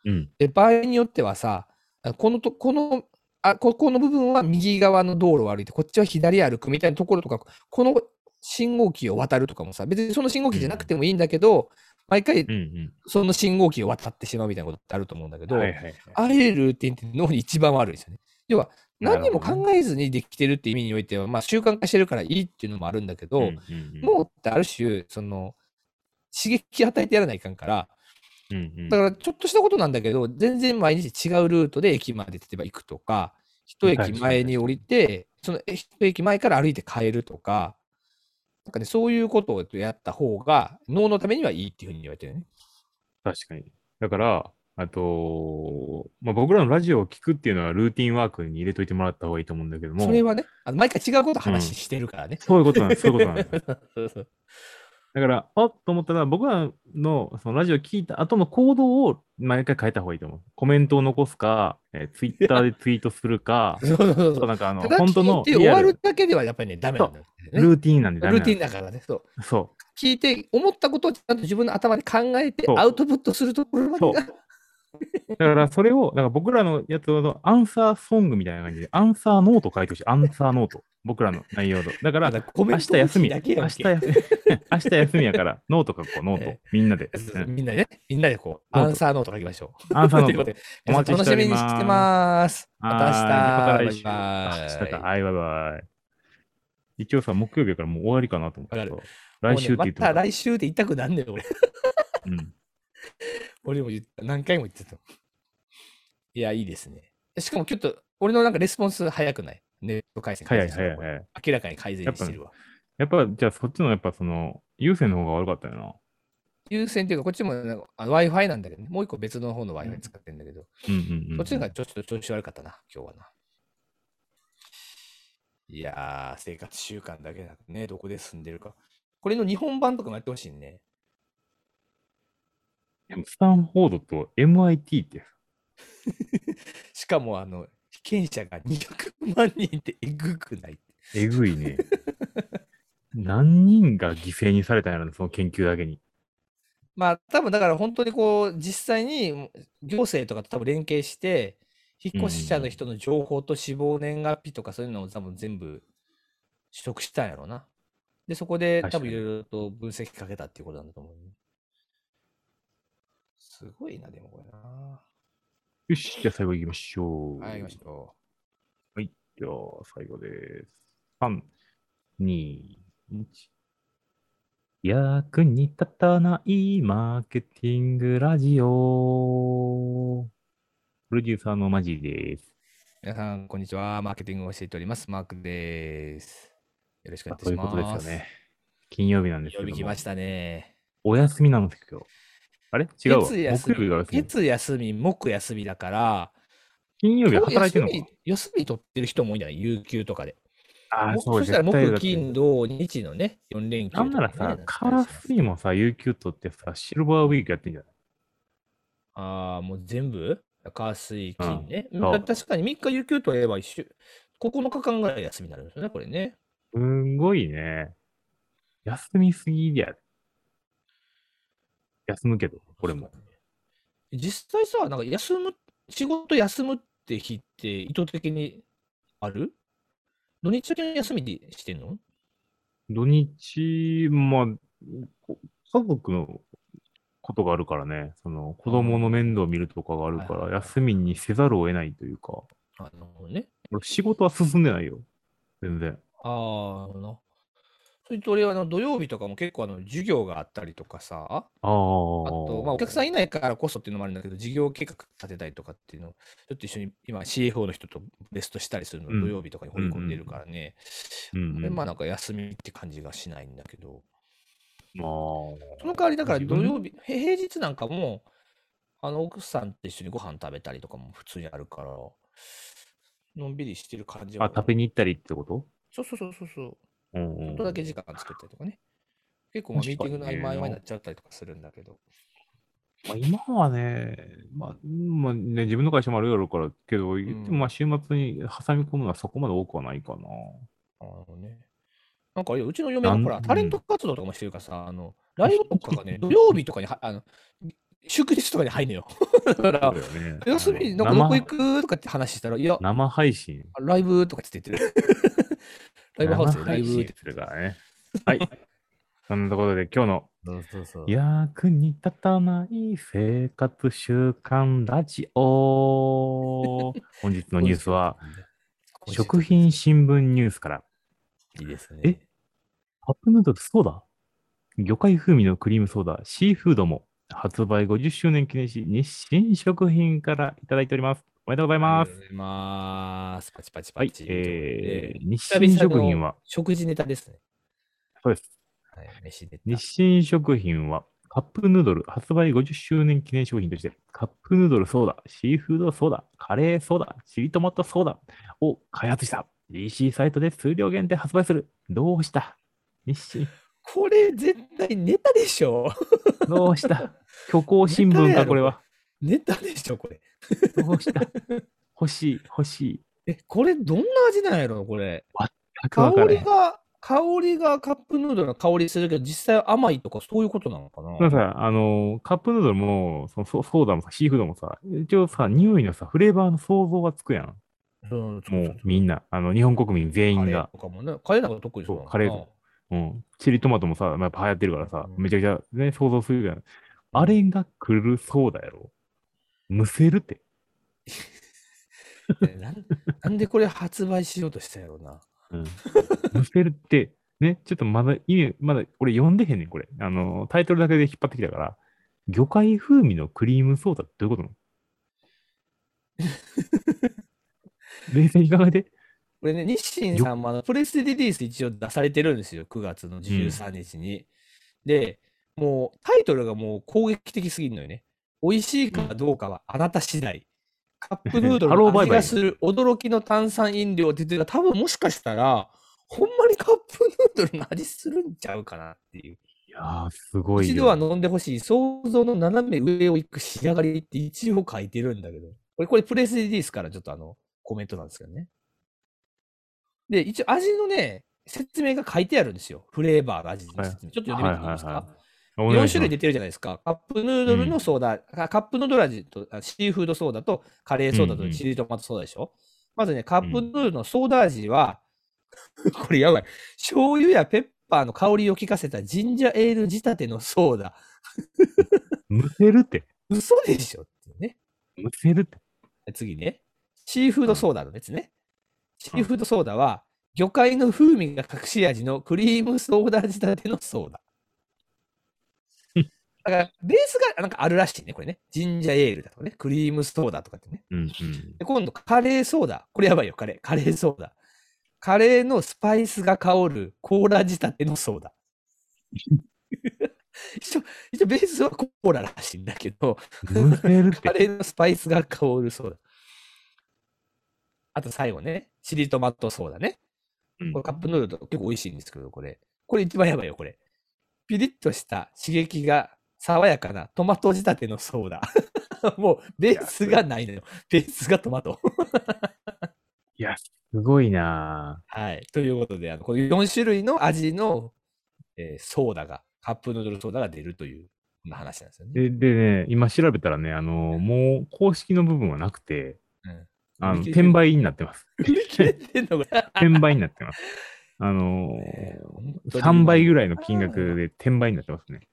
Speaker 1: うん。
Speaker 2: で、場合によってはさ、あこのと、この、あ、ここの部分は右側の道路を歩いて、こっちは左歩くみたいなところとか、この信号機を渡るとかもさ、別にその信号機じゃなくてもいいんだけど、毎回。その信号機を渡ってしまうみたいなことってあると思うんだけど。ああいうルーティンって脳に一番悪いですよね。要は、何も考えずにできてるって意味においては、まあ習慣化してるからいいっていうのもあるんだけど、脳ってある種、その、刺激与えてやらないかんから、だからちょっとしたことなんだけど、全然毎日違うルートで駅まで例えば行くとか、一駅前に降りて、そのえ一駅前から歩いて帰るとか、なんかね、そういうことをやった方が脳のためにはいいっていうふうに言われてるね。
Speaker 1: 確かに。だから、あと、まあ、僕らのラジオを聞くっていうのはルーティンワークに入れといてもらった方がいいと思うんだけども、
Speaker 2: それはね、あの毎回違うこと話してるからね。
Speaker 1: そういうことなんです。そういうことなんです。<laughs>
Speaker 2: そうそう
Speaker 1: だから、あっと思ったら、僕らのそのラジオ聞いた後の行動を毎回変えた方がいいと思う。コメントを残すか、えー、ツイッターでツイートするか、<laughs>
Speaker 2: そうそうそう
Speaker 1: なんかあの、本当の
Speaker 2: 終わるだけではやっぱりね、ダメなんだよね。
Speaker 1: ルーティンなんでダメ
Speaker 2: ルーティンだからね。そう。
Speaker 1: そ
Speaker 2: 聞いて、思ったことをちゃんと自分の頭で考えてアウトプットするところまでが。
Speaker 1: う。<laughs> だからそれを、だから僕らのやつをアンサーソングみたいな感じで、アンサーノート書いてほしい。アンサーノート。僕らの内容と。だから、明日休み。明日休み。<laughs> 明日休みやから、ノート書こう、ノー
Speaker 2: え
Speaker 1: ト。みんなで。
Speaker 2: みんなでね、みんなでこう、アンサーノート書きましょう。
Speaker 1: アンサーノート。<laughs>
Speaker 2: ことで、皆さん楽しみにしてます。また明日。
Speaker 1: 明日か。はい、バイバイ。一応さ、木曜日やからもう終わりかなと思って。来週って言ってもら
Speaker 2: 来週って言いたくなんねん、俺。
Speaker 1: うん。
Speaker 2: 俺も言った。何回も言ってた。いや、いいですね。しかもちょっと、俺のなんかレスポンス早くない？ネット回線
Speaker 1: 早い早い早い。
Speaker 2: 明らかに改善してるわ。
Speaker 1: やっぱ、じゃあそっちのやっぱその、優先の方が悪かったよな。
Speaker 2: 優先っていうか、こっちもなんかあの Wi-Fi なんだけどね。もう一個別の方の Wi-Fi 使ってるんだけど、
Speaker 1: うんうんうん。
Speaker 2: そっちのがちょっと調子悪かったな、今日はな。いやー、生活習慣だけだね、どこで住んでるか。これの日本版とかもやってほしいね。
Speaker 1: スタンフォードと MIT って <laughs>
Speaker 2: しかも、あの、被験者が200万人ってえぐくない？
Speaker 1: えぐいね。<laughs> 何人が犠牲にされたんやろね、その研究だけに。
Speaker 2: まあ、多分だから本当にこう、実際に行政とかと多分連携して、引っ越し者の人の情報と死亡年月日とかそういうのを多分全部取得したんやろうな。で、そこで多分いろいろと分析かけたっていうことなんだと思う、ね。すごいな、でもこれな。
Speaker 1: よし、じゃあ最後行きましょう。
Speaker 2: はい、行きましょ
Speaker 1: じゃあ最後です。3、2、1。役に立たないマーケティングラジオ。プロデューサーのマジです。
Speaker 2: う。皆さん、こんにちは。マーケティングを教えております。マークです。よろしくお願いし
Speaker 1: そういうこ
Speaker 2: ます。
Speaker 1: とですよね。金曜日なんですけ
Speaker 2: 曜
Speaker 1: ども。
Speaker 2: 日来ましたね。
Speaker 1: お休みなんです今日。あれ？違うわ。
Speaker 2: 月休み
Speaker 1: 木曜日が休み。
Speaker 2: 月休み、木休みだから、
Speaker 1: 金曜日働いてるのか？
Speaker 2: 休み休み取ってる人も多いんじゃない？有給とかで。
Speaker 1: ああ、
Speaker 2: も
Speaker 1: そう
Speaker 2: そしたら木、金、土、日のね、4連休ね、
Speaker 1: なんならさ、カースイもさ、有給取ってさ、シルバーウィークやってんじゃない？
Speaker 2: ああ、もう全部？火、水、金ね。
Speaker 1: うん
Speaker 2: 確かに3日有給取れば一週、9日間ぐらい休みになるんですよね、これね。
Speaker 1: すんごいね。休みすぎや。休むけど、これも。
Speaker 2: 実際さ、なんか休む、仕事休むって日って意図的にある？土日だけの休みでしてんの？
Speaker 1: 土日、まあ、こ家族のことがあるからね、その子供の面倒を見るとかがあるから、休みにせざるを得ないというか、
Speaker 2: あなるほどね。
Speaker 1: 俺仕事は進んでないよ。全然。
Speaker 2: ああ、な。それと俺はあの土曜日とかも結構あの授業があったりとかさ、
Speaker 1: あ
Speaker 2: と、まあ、お客さんいないからこそっていうのもあるんだけど、事業計画立てたりとかっていうのを、ちょっと一緒に今 CFO の人とベストしたりするの土曜日とかに掘り込んでるからね。
Speaker 1: うん、
Speaker 2: まあなんか休みって感じがしないんだけど、
Speaker 1: まあ、
Speaker 2: その代わりだから土曜日、へ平日なんかも、あの奥さんと一緒にご飯食べたりとかも普通にあるから、のんびりしてる感じは。
Speaker 1: あ、食べに行ったりってこと？
Speaker 2: そうそうそうそうそう。
Speaker 1: うん、うん。
Speaker 2: ちょっとだけ時間作ったりとかね。結構まあミーティングの合間合間になっちゃったりとかするんだけど。
Speaker 1: まあ、今はね、まあ、まあね、自分の会社もあるやろうから、けど、まあ週末に挟み込むのはそこまで多くはないかな。
Speaker 2: あのね。なんかうちの嫁が
Speaker 1: なん
Speaker 2: ほら、タレント活動とかもしてるからさ、あの、ライブとかがね、土曜日とかには、あの、祝日とかに入んのよ。<laughs> だから
Speaker 1: ね。
Speaker 2: 休み、なんかどこ行くとかって話したら、いや、
Speaker 1: 生生配信。
Speaker 2: ライブとかって言ってる。ライブハウスでライブ
Speaker 1: するからね。<laughs> はい。そんなところで今日の
Speaker 2: そうそうそう。
Speaker 1: 役に立たない生活習慣ラジオ。<laughs> 本日のニュースは、食品新聞ニュースから、
Speaker 2: いいですね。
Speaker 1: え？カップヌードルソーダ魚介風味のクリームソーダ、シーフードも発売50周年記念し、日清食品からいただいております。おめでとうございます。
Speaker 2: ありがとうございます。パチパチ
Speaker 1: はい
Speaker 2: パチ。。
Speaker 1: えー、日清食品は、
Speaker 2: 食事ネタですね。
Speaker 1: そうです。
Speaker 2: はい、飯ネタ。
Speaker 1: 日清食品は、カップヌードル発売50周年記念商品として、カップヌードルソーダ、シーフードソーダ、カレーソーダ、チリトマトソーダを開発した。DC サイトで数量限定発売する。どうした？日清。
Speaker 2: これ絶対ネタでしょ
Speaker 1: どうした？<laughs> 虚構新聞か、これは。
Speaker 2: ネタでしょこれ。<laughs>
Speaker 1: どうした？欲しい、欲しい。
Speaker 2: え、これどんな味なんやろこれ？香。りが、香りがカップヌードルの香りするけど、実際は甘いとかそういうことなのかな？
Speaker 1: でもさ、あの、カップヌードルも、そのソソーダもさ、シーフードもさ、一応さ、匂いのさ、フレーバーの想像がつくやん。
Speaker 2: うん、
Speaker 1: もうみんな、あの、日本国民全員が
Speaker 2: カレー。とかもね。カレーなんか特にそう
Speaker 1: カレうん。チリトマトもさ、まあやっぱ流行ってるからさ、
Speaker 2: うん
Speaker 1: めちゃくちゃね、想像するやん。あれが来るそうだやろ。むせるって。<laughs>
Speaker 2: ねなんなんでこれ発売しようとしたやろうな。
Speaker 1: うん。むせるって、ね、ちょっとまだ意味、まだ俺読んでへんねん、これ。あの、タイトルだけで引っ張ってきたから、魚介風味のクリームソーダってどういうことなの？<laughs> 冷静に考えて。
Speaker 2: これね、日清さんもあのプレスリリース一応出されてるんですよ。9月の13日に。で、もうタイトルがもう攻撃的すぎるのよね。美味しいかどうかはあなた次第。カップヌードルの味がする驚きの炭酸飲料って言ってたら多分もしかしたら、ほんまにカップヌードルの味するんちゃうかなっていう。
Speaker 1: いやー、すごいよ。
Speaker 2: 一度は飲んでほしい想像の斜め上を行く仕上がりって一応書いてるんだけど、これ、これプレスリリースからちょっとあの、コメントなんですけどね。で、一応味のね、説明が書いてあるんですよ。フレーバーの味の説明。ちょっと読んでみていいです
Speaker 1: はいはい
Speaker 2: か4
Speaker 1: お願いします
Speaker 2: 種類出てるじゃないですか。カップヌードルのソーダ、あカップヌードル味とあシーフードソーダとカレーソーダと
Speaker 1: うんうん
Speaker 2: チリトマトソーダでしょ、まずね、カップヌードルのソーダ味は、<laughs> これやばい。醤油やペッパーの香りを効かせたジンジャーエール仕立てのソーダ。
Speaker 1: むせるって。
Speaker 2: 嘘でしょってね。
Speaker 1: むせるって。
Speaker 2: 次ね。シーフードソーダのやつね。シーフードソーダは、魚介の風味が隠し味のクリームソーダ仕立てのソーダ。だから、ベースがなんかあるらしいね、これね。ジンジャーエールだとかね。クリームソーダとかってね。
Speaker 1: うんうん。
Speaker 2: で今度、カレーソーダ。これやばいよ、カレー。カレーソーダ。カレーのスパイスが香るコーラ仕立てのソーダ。<laughs> 一応、一応ベースはコーラらしいんだけど。カレーのスパイスが香るソーダ。あと最後ね、チリトマトソーダね。
Speaker 1: うん
Speaker 2: これカップヌードルと結構美味しいんですけど、これ。これ一番やばいよ、これ。ピリッとした刺激が爽やかなトマト仕立てのソーダ。<laughs> もうベースがないのよ。ベースがトマト。
Speaker 1: いや、すごいな
Speaker 2: はい。ということで、あのこの4種類の味の、えーソーダが、カップヌードルソーダが出るという、話なんですよね。
Speaker 1: で、でね、今調べたらね、あの、もう公式の部分はなくて、
Speaker 2: うん
Speaker 1: あの、転売になってます。転売になってます。あの
Speaker 2: えー本当に
Speaker 1: 3倍ぐらいの金額で転売になってますね。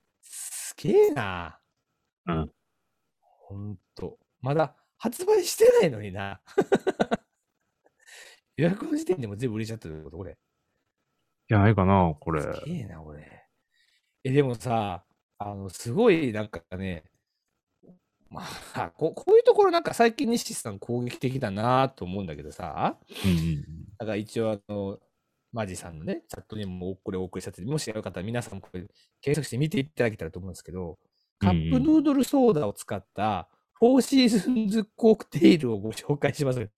Speaker 2: すげえな。
Speaker 1: うん。
Speaker 2: ほんと。まだ発売してないのにな。<laughs> 予約の時点でも全部売れちゃってるってことこれ。
Speaker 1: じゃないかな、これ。
Speaker 2: すげえな、これ。え、でもさ、あの、すごい、なんかね、まあ、ここういうところなんか最近西さん攻撃的だなと思うんだけどさ、
Speaker 1: うんうん
Speaker 2: だから一応あの、マジさんのね、チャットにもこれお送りしたって、もしよかったら皆さんもこれ検索して見ていただけたらと思うんですけど、カップヌードルソーダを使ったフォーシーズンズコクテイルをご紹介します。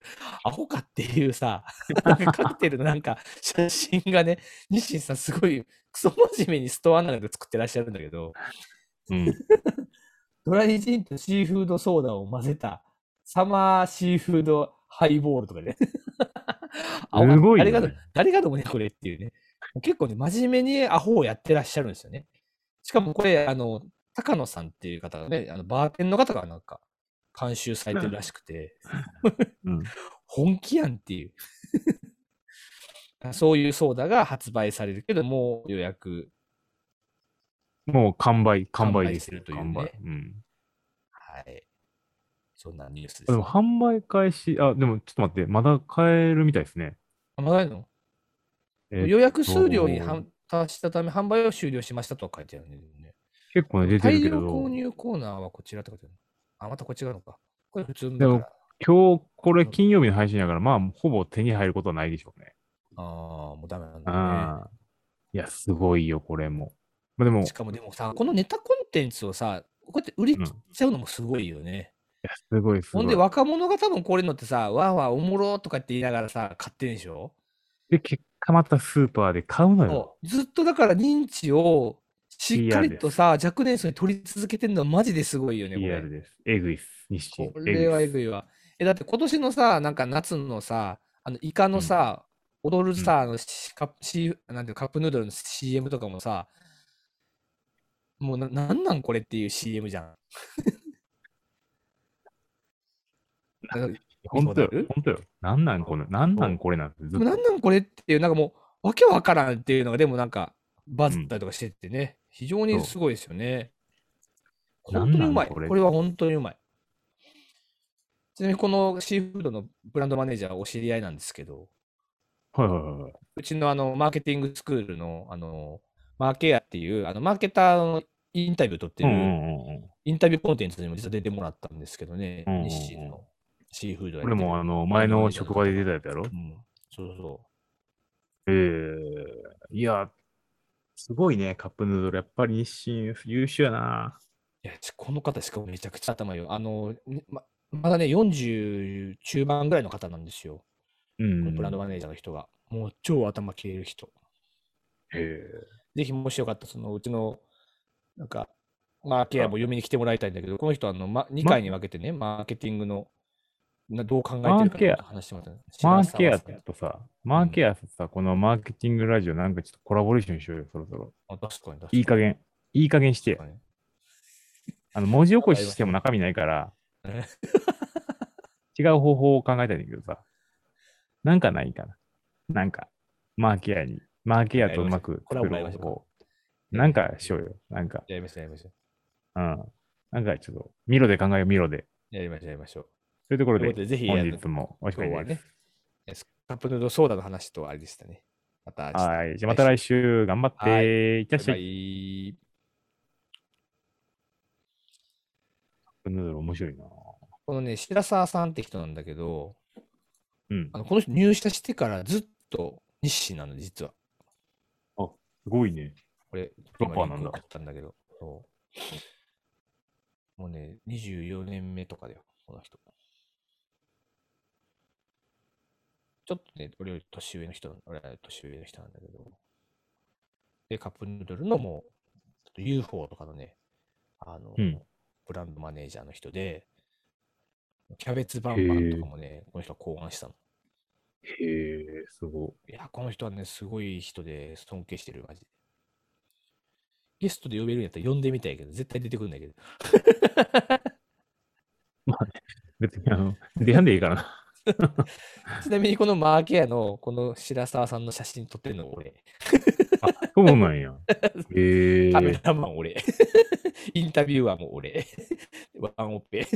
Speaker 2: アホかっていうさ、<laughs> なんかカクテルのなんか写真がね、日清さんすごいクソ真面目にストアなどで作ってらっしゃるんだけど、
Speaker 1: うん。うん。
Speaker 2: ドライジンとシーフードソーダを混ぜたサマーシーフードハイボールとかね。<laughs> あ
Speaker 1: すごいよね
Speaker 2: 誰が、誰が飲むね、これっていうね。結構ね、真面目にアホをやってらっしゃるんですよね。しかもこれ、あの、高野さんっていう方がね、あのバーテンの方がなんか、監修されてるらしくて、
Speaker 1: うん。<laughs>
Speaker 2: 本気やんっていう。<laughs> そういうソーダが発売されるけど、もう予約。
Speaker 1: もう完売、完売です
Speaker 2: 完売するというね。
Speaker 1: うん。
Speaker 2: はい。そんなニュースです。
Speaker 1: でも販売開始、あ、でもちょっと待って、まだ買えるみたいですね。
Speaker 2: あまだあるの？
Speaker 1: えー
Speaker 2: 予約数量に反達したため、販売を終了しましたとは書いてあるね。
Speaker 1: 結構ね、出て
Speaker 2: 大
Speaker 1: るけ
Speaker 2: 量購
Speaker 1: ど、
Speaker 2: 入コーナーはこちらって書いてある。あ、またこっちがのか。これ普通の
Speaker 1: でも。今日これ金曜日の配信やから、まあ、ほぼ手に入ることはないでしょうね。
Speaker 2: ああ、もうダメなんだ
Speaker 1: ああ。いや、すごいよ、これも。まあ、でも、
Speaker 2: ね。
Speaker 1: い
Speaker 2: しかもでもさ、このネタコンテンツをさ、こうやって売り切っちゃうのもすごいよね。
Speaker 1: やすごい、すごい。
Speaker 2: ほんで若者が多分これのってさ、わーわーおもろとかって言いながらさ、買ってるでしょ？
Speaker 1: で、結果またスーパーで買うのよ。
Speaker 2: ずっとだから認知をしっかりとさ、若年層に取り続けてるのはマジですごいよね、これ
Speaker 1: PR。です。えぐいっす。日清。
Speaker 2: これはえぐ
Speaker 1: い。
Speaker 2: いわ。え、だって今年のさ、なんか夏のさ、あのイカのさ、踊るさ、あのなんていうのカップヌードルの CM とかもさ、もうななんなんこれっていう CM じゃん。<laughs>
Speaker 1: 本当よ。本当よ。なんなんこの、なんなんこれなんてずっと。
Speaker 2: でもなんなんこれっていう、なんかもう、わけわからんっていうのが、でもなんか、バズったりとかしてってね、非常にすごいですよね。本当にうまい。
Speaker 1: これ？
Speaker 2: これは本当にうまい。ちなみにこのシーフードのブランドマネージャーはお知り合いなんですけど、
Speaker 1: はいはいはいはい。
Speaker 2: うちのあのマーケティングスクールのあのマーケアっていうあのマーケターのインタビュー取ってる
Speaker 1: うんうんうんうん。
Speaker 2: インタビューコンテンツにも実は出てもらったんですけどね、
Speaker 1: うんうんうん
Speaker 2: 日清のシーフードやって
Speaker 1: 俺
Speaker 2: る
Speaker 1: もあの、前の職場で出たやつやろ？
Speaker 2: うん、そうそ
Speaker 1: ええいや、すごいね、カップヌードル。やっぱり日清優秀やな。
Speaker 2: う。いや、ちこの方しかもめちゃくちゃ頭よ。あの、ねままだね、40中盤ぐらいの方なんですよ。
Speaker 1: う
Speaker 2: この
Speaker 1: ん。
Speaker 2: ブランドマネージャーの人が。もう超頭切れる人。
Speaker 1: へえ。
Speaker 2: ぜひもしよかったら、そのうちの、なんか、マーケアも読みに来てもらいたいんだけど、この人はあの、ま、2回に分けてね、マーケティングの、などう考えてるか
Speaker 1: マーケア
Speaker 2: と話してもらった
Speaker 1: マーケアとさ、マーケアとさ、このマーケティングラジオなんかちょっとコラボレーションしようよ、そろそろ。
Speaker 2: あ確かに。
Speaker 1: いい加減。いい加減してあの、文字起こししても中身ないから、
Speaker 2: ね
Speaker 1: 違う方法を考えたいんだけどさ。なんかないかな。なんか、マーケアに、マーケアとうまく
Speaker 2: コラボやりましょうか
Speaker 1: 方法。なんかしようよ。なんか、
Speaker 2: やりましょう、やりましょ
Speaker 1: うん。なんかちょっと、ミロで考えよう、ミロで。
Speaker 2: う。やりましょう、やりましょう。
Speaker 1: というところで
Speaker 2: ぜひ、
Speaker 1: 本日もおしまです。
Speaker 2: ね、スカップヌードルソーダの話とあれでしたね。また。
Speaker 1: はい。じゃあまた来週頑張って、
Speaker 2: はい
Speaker 1: いってらっしゃ
Speaker 2: バ
Speaker 1: い。カップヌードル面白いな。
Speaker 2: このね、白沢さんって人なんだけど、
Speaker 1: うん
Speaker 2: あ。のこの人入社してからずっと日清なの、実は。
Speaker 1: すごいね。
Speaker 2: これ、
Speaker 1: プロパーなんだ
Speaker 2: ったんだけど。そうもうね、24年目とかだよ、この人。ちょっとね、俺より年上の人、俺より年上の人なんだけど。で、カップヌードルのもう、UFO とかのね、あの、
Speaker 1: うん
Speaker 2: ブランドマネージャーの人で、キャベツバンバンとかもね、この人は考案したの。
Speaker 1: へえ、すご
Speaker 2: いや、この人はね、すごい人で尊敬してる、マジで。ゲストで呼べるんやったら呼んでみたいけど、絶対出てくるんだけど。<laughs>
Speaker 1: い。別にあの、出やんでいいからな。<laughs>
Speaker 2: ちなみにこのマーケアのこの白沢さんの写真撮ってるの俺。
Speaker 1: あ、そうなんや。<laughs> へえ
Speaker 2: カメラマン俺。<laughs> インタビュアーも俺。ワンオペ。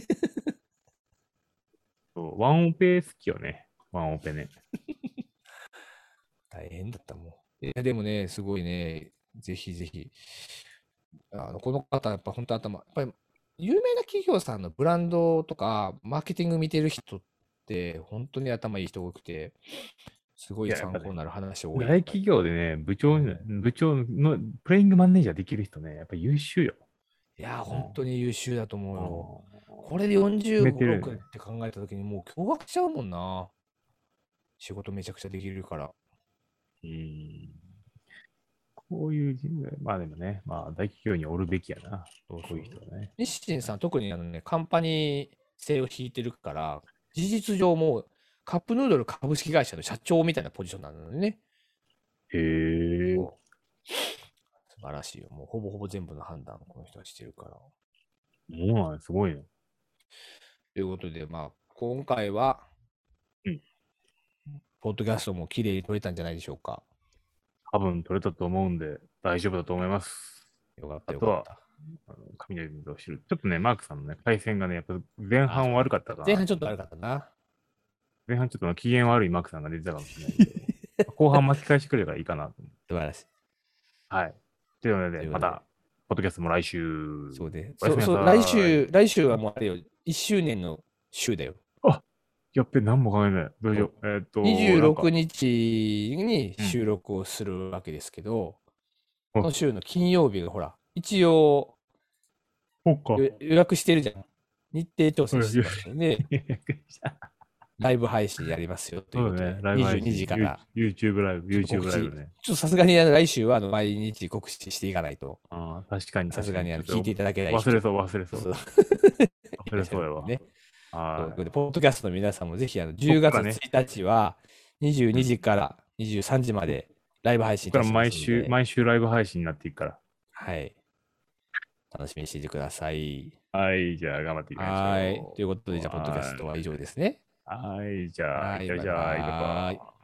Speaker 1: そうワンオペ好きよね。ワンオペね。
Speaker 2: 大変だったもん。いや、でもね、すごいね、ぜひぜひ。あのこの方、やっぱ本当頭、やっぱり有名な企業さんのブランドとか、マーケティング見てる人って、本当に頭いい人が多くて、すごい参考になる話多い。
Speaker 1: 大企業でね、部長に、部長のプレイングマネージャーできる人ね、やっぱ優秀よ。
Speaker 2: いや、本当に優秀だと思うよ。
Speaker 1: こ
Speaker 2: これで45、
Speaker 1: めてる
Speaker 2: 6って考えたときにもう驚愕しちゃうもんな。仕事めちゃくちゃできるから。
Speaker 1: うんこういう人材、まあでもね、まあ大企業におるべきやな。
Speaker 2: そう
Speaker 1: こういう人はね。
Speaker 2: 日清さん、特にあのね、カンパニー制を引いてるから、事実上もうカップヌードル株式会社の社長みたいなポジションなのでね。
Speaker 1: へえ。
Speaker 2: 素晴らしいよ。もうほぼほぼ全部の判断をこの人はしてるから。
Speaker 1: もうすごいね。
Speaker 2: ということで、まあ、今回は、
Speaker 1: うん
Speaker 2: ポッドキャストも綺麗に撮れたんじゃないでしょうか。
Speaker 1: 多分取れたと思うんで、大丈夫だと思います。
Speaker 2: よかったよかった。
Speaker 1: あの雷の知る。ちょっとね、マークさんのね、回線がね、やっぱ前半悪かったから、
Speaker 2: 前半ちょっと悪かったな。
Speaker 1: 前半ちょっと機嫌悪いマークさんが出てたかもしれないけど、<laughs> 後半巻き返してくれるからいいかなと思う。
Speaker 2: 素晴らしい。
Speaker 1: はい。というので、また、ポッドキャストも来週。
Speaker 2: そうで。そうそう来週、来週はもうあれよ、1周年の週だよ。
Speaker 1: やっべ、何も考えない。どうしよう。えーっと、なん
Speaker 2: 26
Speaker 1: か
Speaker 2: 日に
Speaker 1: うん
Speaker 2: 収録をするわけですけど、
Speaker 1: うん
Speaker 2: この週の金曜日がほら、一応
Speaker 1: そっか。
Speaker 2: 予予約してるじゃん。日程調整してますよね。<laughs> ライブ配信やりますよということで、
Speaker 1: ね、ライブ配信
Speaker 2: 22時から。
Speaker 1: YouTube ライブ、YouTube ライブね。
Speaker 2: ちょっとさすがにあの来週はあの毎日告知していかないと、
Speaker 1: ああ、確かに。
Speaker 2: さすがにあの聞いていただけない
Speaker 1: 忘れそう、忘れそう。
Speaker 2: そう
Speaker 1: 忘れそうやわ。<laughs>
Speaker 2: ね。ポッドキャストの皆さんもぜひあの
Speaker 1: っ
Speaker 2: 10月
Speaker 1: からね
Speaker 2: 1日は22時から23時までライブ配信しますので
Speaker 1: 毎週、毎週ライブ配信になっていくから。
Speaker 2: はい。楽しみにしていてください。
Speaker 1: はい、じゃあ頑張っていきましょう。
Speaker 2: はい。ということで、じゃあ、ポッドキャストは以上ですね。
Speaker 1: はい、じゃあ、
Speaker 2: はい
Speaker 1: じゃあ、じゃあ、
Speaker 2: バイバイ